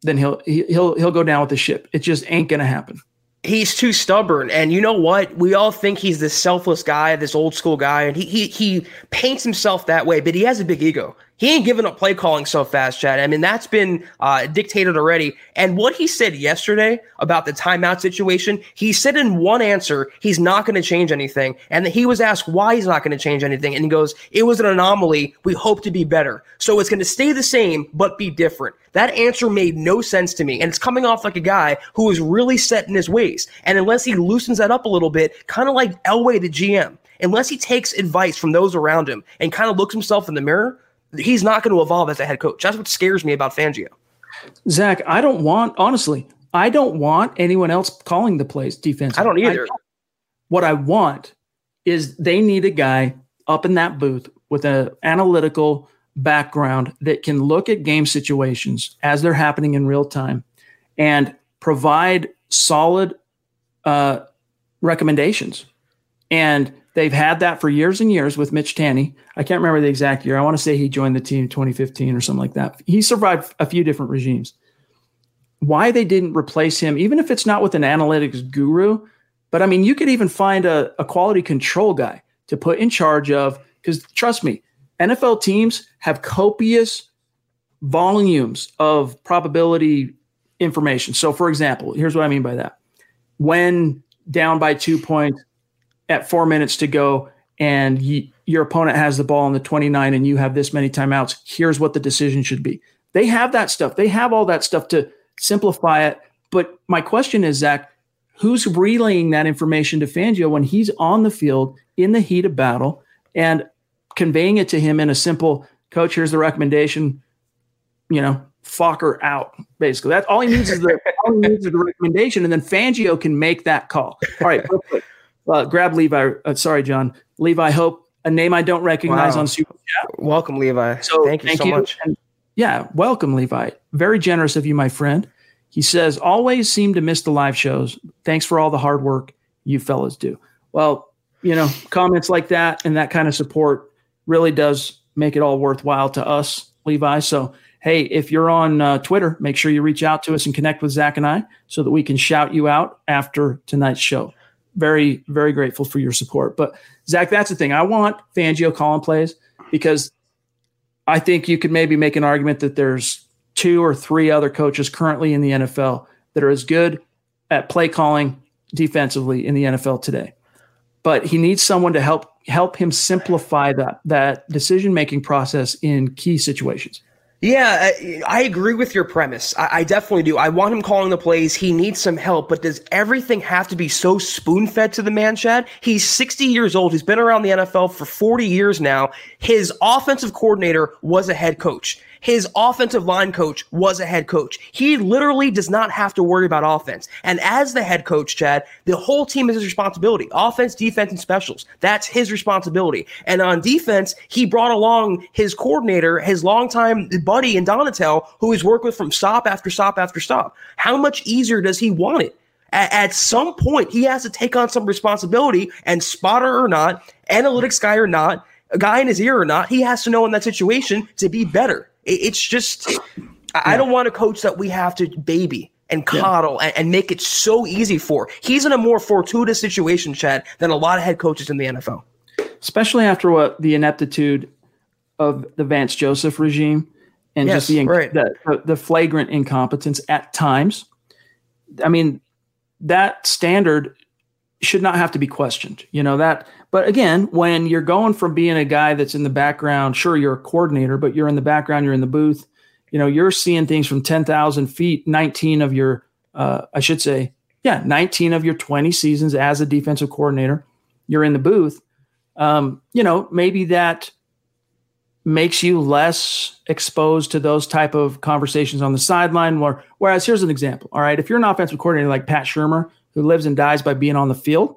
then he'll he'll he'll go down with the ship. It just ain't gonna happen. He's too stubborn, and you know what? We all think he's this selfless guy, this old school guy, and he he he paints himself that way. But he has a big ego he ain't giving up play calling so fast, Chad. I mean, that's been uh, dictated already. And what he said yesterday about the timeout situation, he said in one answer, he's not going to change anything. And he was asked why he's not going to change anything. And he goes, it was an anomaly. We hope to be better. So it's going to stay the same, but be different. That answer made no sense to me. And it's coming off like a guy who is really set in his ways. And unless he loosens that up a little bit, kind of like Elway, the GM, unless he takes advice from those around him and kind of looks himself in the mirror, he's not going to evolve as a head coach. That's what scares me about Fangio. Zach, I don't want honestly. I don't want anyone else calling the plays defense. I don't either. I, what I want is they need a guy up in that booth with an analytical background that can look at game situations as they're happening in real time and provide solid uh, recommendations. And They've had that for years and years with Mitch Tanney. I can't remember the exact year. I want to say he joined the team 2015 or something like that. He survived a few different regimes. Why they didn't replace him, even if it's not with an analytics guru, but I mean, you could even find a, a quality control guy to put in charge of, because trust me, NFL teams have copious volumes of probability information. So, for example, here's what I mean by that. When down by two points, at four minutes to go and your opponent has the ball on the 29 and you have this many timeouts, here's what the decision should be. They have that stuff. They have all that stuff to simplify it. But my question is, Zach, who's relaying that information to Fangio when he's on the field in the heat of battle and conveying it to him in a simple coach, here's the recommendation, you know, Fokker out, basically. That's all he needs is the all he needs is the recommendation, and then Fangio can make that call. All right, uh, grab Levi. Uh, sorry, John. Levi Hope, a name I don't recognize wow. on Super Chat. Welcome, Levi. So thank you thank so you. much. And yeah, welcome, Levi. Very generous of you, my friend. He says, always seem to miss the live shows. Thanks for all the hard work you fellas do. Well, you know, comments like that and that kind of support really does make it all worthwhile to us, Levi. So, hey, if you're on uh, Twitter, make sure you reach out to us and connect with Zach and I so that we can shout you out after tonight's show very, very grateful for your support. But Zach, that's the thing. I want Fangio calling plays because I think you could maybe make an argument that there's two or three other coaches currently in the NFL that are as good at play calling defensively in the NFL today. But he needs someone to help help him simplify that that decision making process in key situations. Yeah, I, I agree with your premise. I, I, definitely do. I want him calling the plays. He needs some help, but does everything have to be so spoon fed to the man, Chad? He's 60 years old. He's been around the NFL for 40 years now. His offensive coordinator was a head coach. His offensive line coach was a head coach. He literally does not have to worry about offense. And as the head coach, Chad, the whole team is his responsibility. Offense, defense, and specials. That's his responsibility. And on defense, he brought along his coordinator, his longtime buddy in Donatell, who he's worked with from stop after stop after stop. How much easier does he want it? at, some point he has to take on some responsibility and spotter or not analytics guy or not a guy in his ear or not he has to know in that situation to be better it's just, I don't want a coach that we have to baby and coddle yeah. and, and, make it so easy for. He's in a more fortuitous situation, Chad, than a lot of head coaches in the NFL. Especially after what the ineptitude of the Vance Joseph regime and yes, just the, right. the, the flagrant incompetence at times. I mean, that standard should not have to be questioned. You know that but again, when you're going from being a guy that's in the background, sure, you're a coordinator, but you're in the background, you're in the booth, you know, you're seeing things from 10,000 feet, 19 of your, uh, I should say, yeah, 19 of your 20 seasons as a defensive coordinator, you're in the booth. Um, you know, maybe that makes you less exposed to those type of conversations on the sideline. Where, whereas here's an example. All right. If you're an offensive coordinator like Pat Shurmur, who lives and dies by being on the field,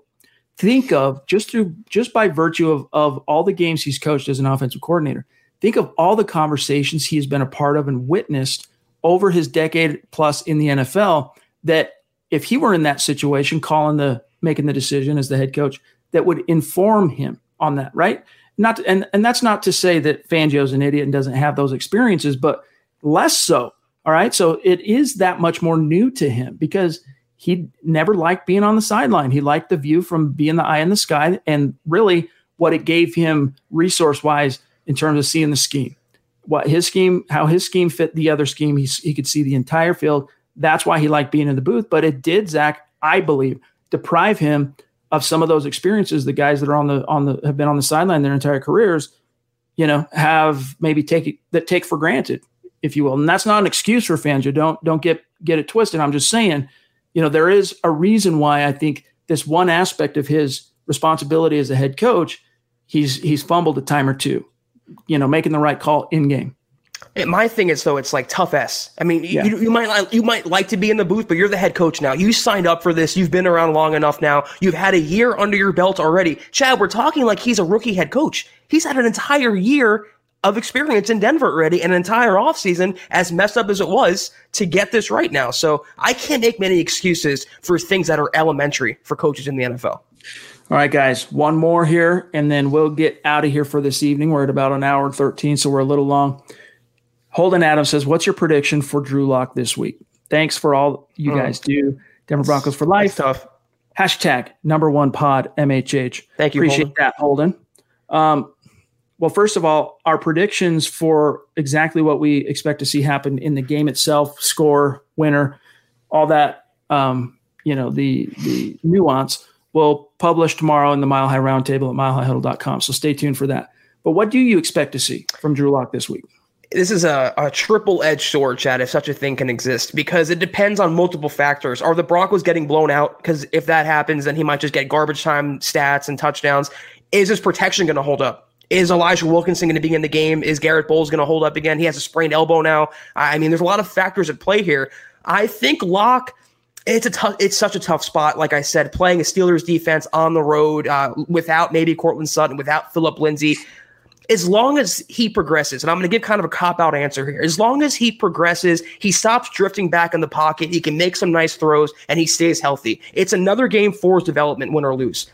think of just through just by virtue of, of all the games he's coached as an offensive coordinator think of all the conversations he has been a part of and witnessed over his decade plus in the nfl that if he were in that situation calling the making the decision as the head coach that would inform him on that right? Not to, and and that's not to say that fangio's an idiot and doesn't have those experiences but less so all right? So it is that much more new to him because he never liked being on the sideline. He liked the view from being the eye in the sky and really what it gave him resource wise in terms of seeing the scheme. What his scheme, how his scheme fit the other scheme, he, he could see the entire field. That's why he liked being in the booth. But it did, Zach, I believe, deprive him of some of those experiences. The guys that are on the on the have been on the sideline their entire careers, you know, have maybe take that take for granted, if you will. And that's not an excuse for fans. You don't don't get get it twisted. I'm just saying you know, there is a reason why I think this one aspect of his responsibility as a head coach, he's he's fumbled a time or two, you know, making the right call in game. My thing is though, it's like tough S. I mean, yeah. you, you might you might like to be in the booth, but you're the head coach now. You signed up for this. You've been around long enough now. You've had a year under your belt already. Chad, we're talking like he's a rookie head coach. He's had an entire year of experience in Denver already, an entire offseason, as messed up as it was, to get this right now. So I can't make many excuses for things that are elementary for coaches in the NFL. All right, guys, one more here, and then we'll get out of here for this evening. We're at about an hour and 13, so we're a little long. Holden Adams says, What's your prediction for Drew Lock this week? Thanks for all you mm. guys do. Denver Broncos for life. That's tough. Hashtag number one pod MHH. Thank you. Appreciate Holden. that, Holden. Um, well, first of all, our predictions for exactly what we expect to see happen in the game itself, score, winner, all that, um, you know, the the nuance will publish tomorrow in the Mile High Roundtable at milehighhuddle.com. So stay tuned for that. But what do you expect to see from Drew Lock this week? This is a, a triple edged sword, Chad, if such a thing can exist, because it depends on multiple factors. Are the Broncos getting blown out? Because if that happens, then he might just get garbage time stats and touchdowns. Is his protection going to hold up? Is Elijah Wilkinson going to be in the game? Is Garett Bolles going to hold up again? He has a sprained elbow now. I mean, there's a lot of factors at play here. I think Lock. It's a tough. It's such a tough spot. Like I said, playing a Steelers defense on the road uh, without maybe Courtland Sutton, without Phillip Lindsay. As long as he progresses, and I'm going to give kind of a cop out answer here. As long as he progresses, he stops drifting back in the pocket. He can make some nice throws, and he stays healthy. It's another game for his development, win or lose.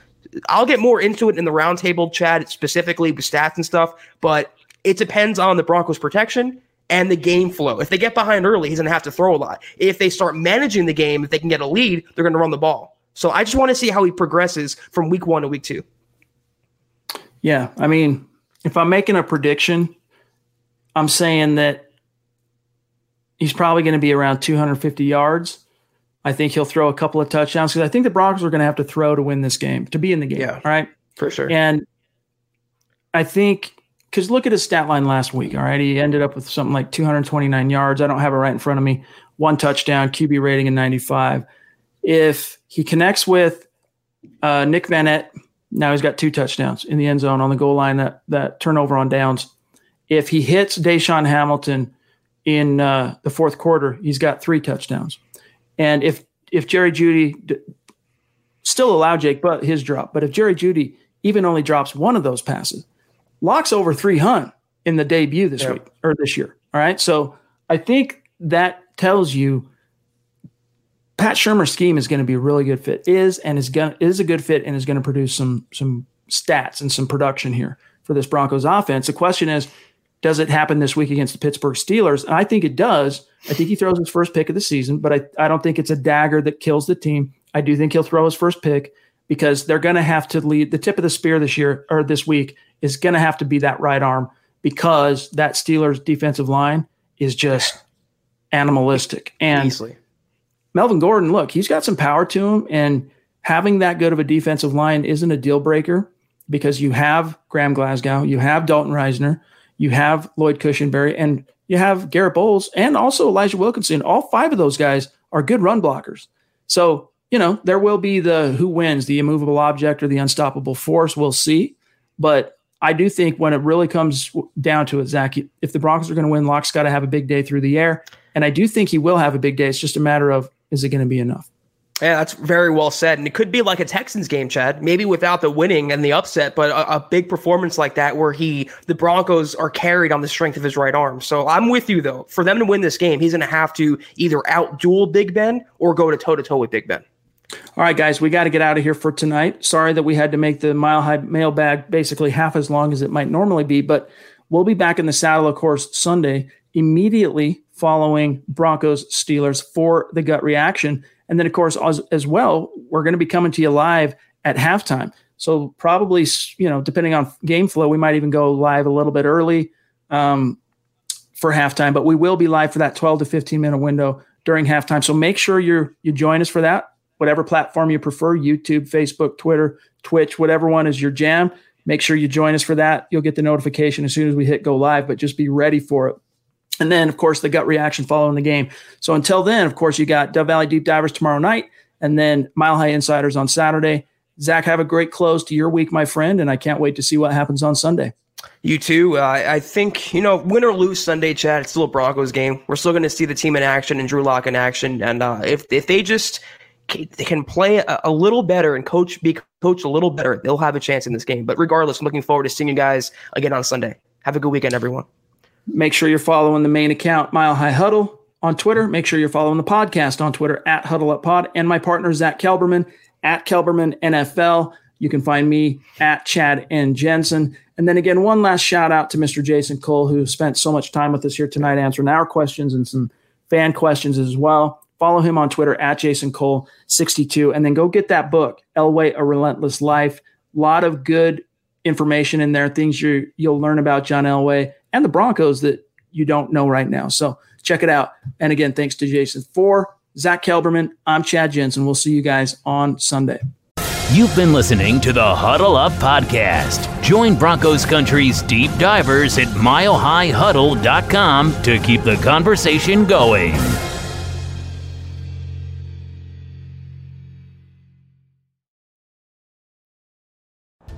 I'll get more into it in the roundtable chat, specifically with stats and stuff, but it depends on the Broncos' protection and the game flow. If they get behind early, he's going to have to throw a lot. If they start managing the game, if they can get a lead, they're going to run the ball. So I just want to see how he progresses from week one to week two. Yeah. I mean, if I'm making a prediction, I'm saying that he's probably going to be around 250 yards. I think he'll throw a couple of touchdowns because I think the Broncos are going to have to throw to win this game, to be in the game. Yeah. All right. For sure. And I think because look at his stat line last week. All right. He ended up with something like 229 yards. I don't have it right in front of me. One touchdown, QB rating in 95. If he connects with uh, Nick Vannett, now he's got two touchdowns in the end zone on the goal line, that, that turnover on downs. If he hits DaeSean Hamilton in uh, the fourth quarter, he's got three touchdowns. And if if Jerry Jeudy still allow Jake but his drop, but if Jerry Jeudy even only drops one of those passes, Lock's over 300 in the debut this Yeah. week or this year. All right. So I think that tells you Pat Shurmur's scheme is going to be a really good fit. Is and is going is a good fit and is going to produce some some stats and some production here for this Broncos offense. The question is, does it happen this week against the Pittsburgh Steelers? And I think it does. I think he throws his first pick of the season, but I, I don't think it's a dagger that kills the team. I do think he'll throw his first pick because they're going to have to lead the tip of the spear this year or this week is going to have to be that right arm because that Steelers defensive line is just animalistic. And Easily. Melvin Gordon, look, he's got some power to him, and having that good of a defensive line isn't a deal breaker because you have Graham Glasgow, you have Dalton Risner, you have Lloyd Cushenberry, and you have Garett Bolles, and also Elijah Wilkinson. All five of those guys are good run blockers. So, you know, there will be the who wins, the immovable object or the unstoppable force. We'll see. But I do think when it really comes down to it, Zach, if the Broncos are going to win, Lock's got to have a big day through the air. And I do think he will have a big day. It's just a matter of is it going to be enough? Yeah, that's very well said. And it could be like a Texans game, Chad, maybe without the winning and the upset, but a, a big performance like that where he, the Broncos are carried on the strength of his right arm. So I'm with you though. For them to win this game, he's going to have to either out duel Big Ben or go to toe to toe with Big Ben. All right, guys, we got to get out of here for tonight. Sorry that we had to make the mile high mailbag basically half as long as it might normally be, but we'll be back in the saddle, of course, Sunday, immediately following Broncos Steelers for the gut reaction. And then, of course, as, as well, we're going to be coming to you live at halftime. So, probably, you know, depending on game flow, we might even go live a little bit early um, for halftime, but we will be live for that 12 to 15 minute window during halftime. So, make sure you're, you join us for that whatever platform you prefer YouTube, Facebook, Twitter, Twitch, whatever one is your jam. Make sure you join us for that. You'll get the notification as soon as we hit go live, but just be ready for it. And then, of course, the gut reaction following the game. So until then, of course, you got Dove Valley Deep Divers tomorrow night and then Mile High Insiders on Saturday. Zach, have a great close to your week, my friend, and I can't wait to see what happens on Sunday. You too. Uh, I think, you know, win or lose Sunday, Chad, it's still a Broncos game. We're still going to see the team in action and Drew Lock in action. And uh, if, if they just they can play a, a, little better and coach be coached a little better, they'll have a chance in this game. But regardless, I'm looking forward to seeing you guys again on Sunday. Have a good weekend, everyone. Make sure you're following the main account, Mile High Huddle, on Twitter. Make sure you're following the podcast on Twitter at Huddle Up Pod and my partner, Zach Kelberman, at Kelberman NFL. You can find me at Chad and Jensen. And then again, one last shout out to Mr. Jason Cole, who spent so much time with us here tonight answering our questions and some fan questions as well. Follow him on Twitter at Jason Cole62. And then go get that book, Elway, A Relentless Life. A lot of good information in there, things you you'll learn about John Elway and the Broncos that you don't know right now. So check it out. And again, thanks to Jason. For Zach Kelberman, I'm Chad Jensen. We'll see you guys on Sunday. You've been listening to the Huddle Up Podcast. Join Broncos Country's deep divers at milehighhuddle.com to keep the conversation going.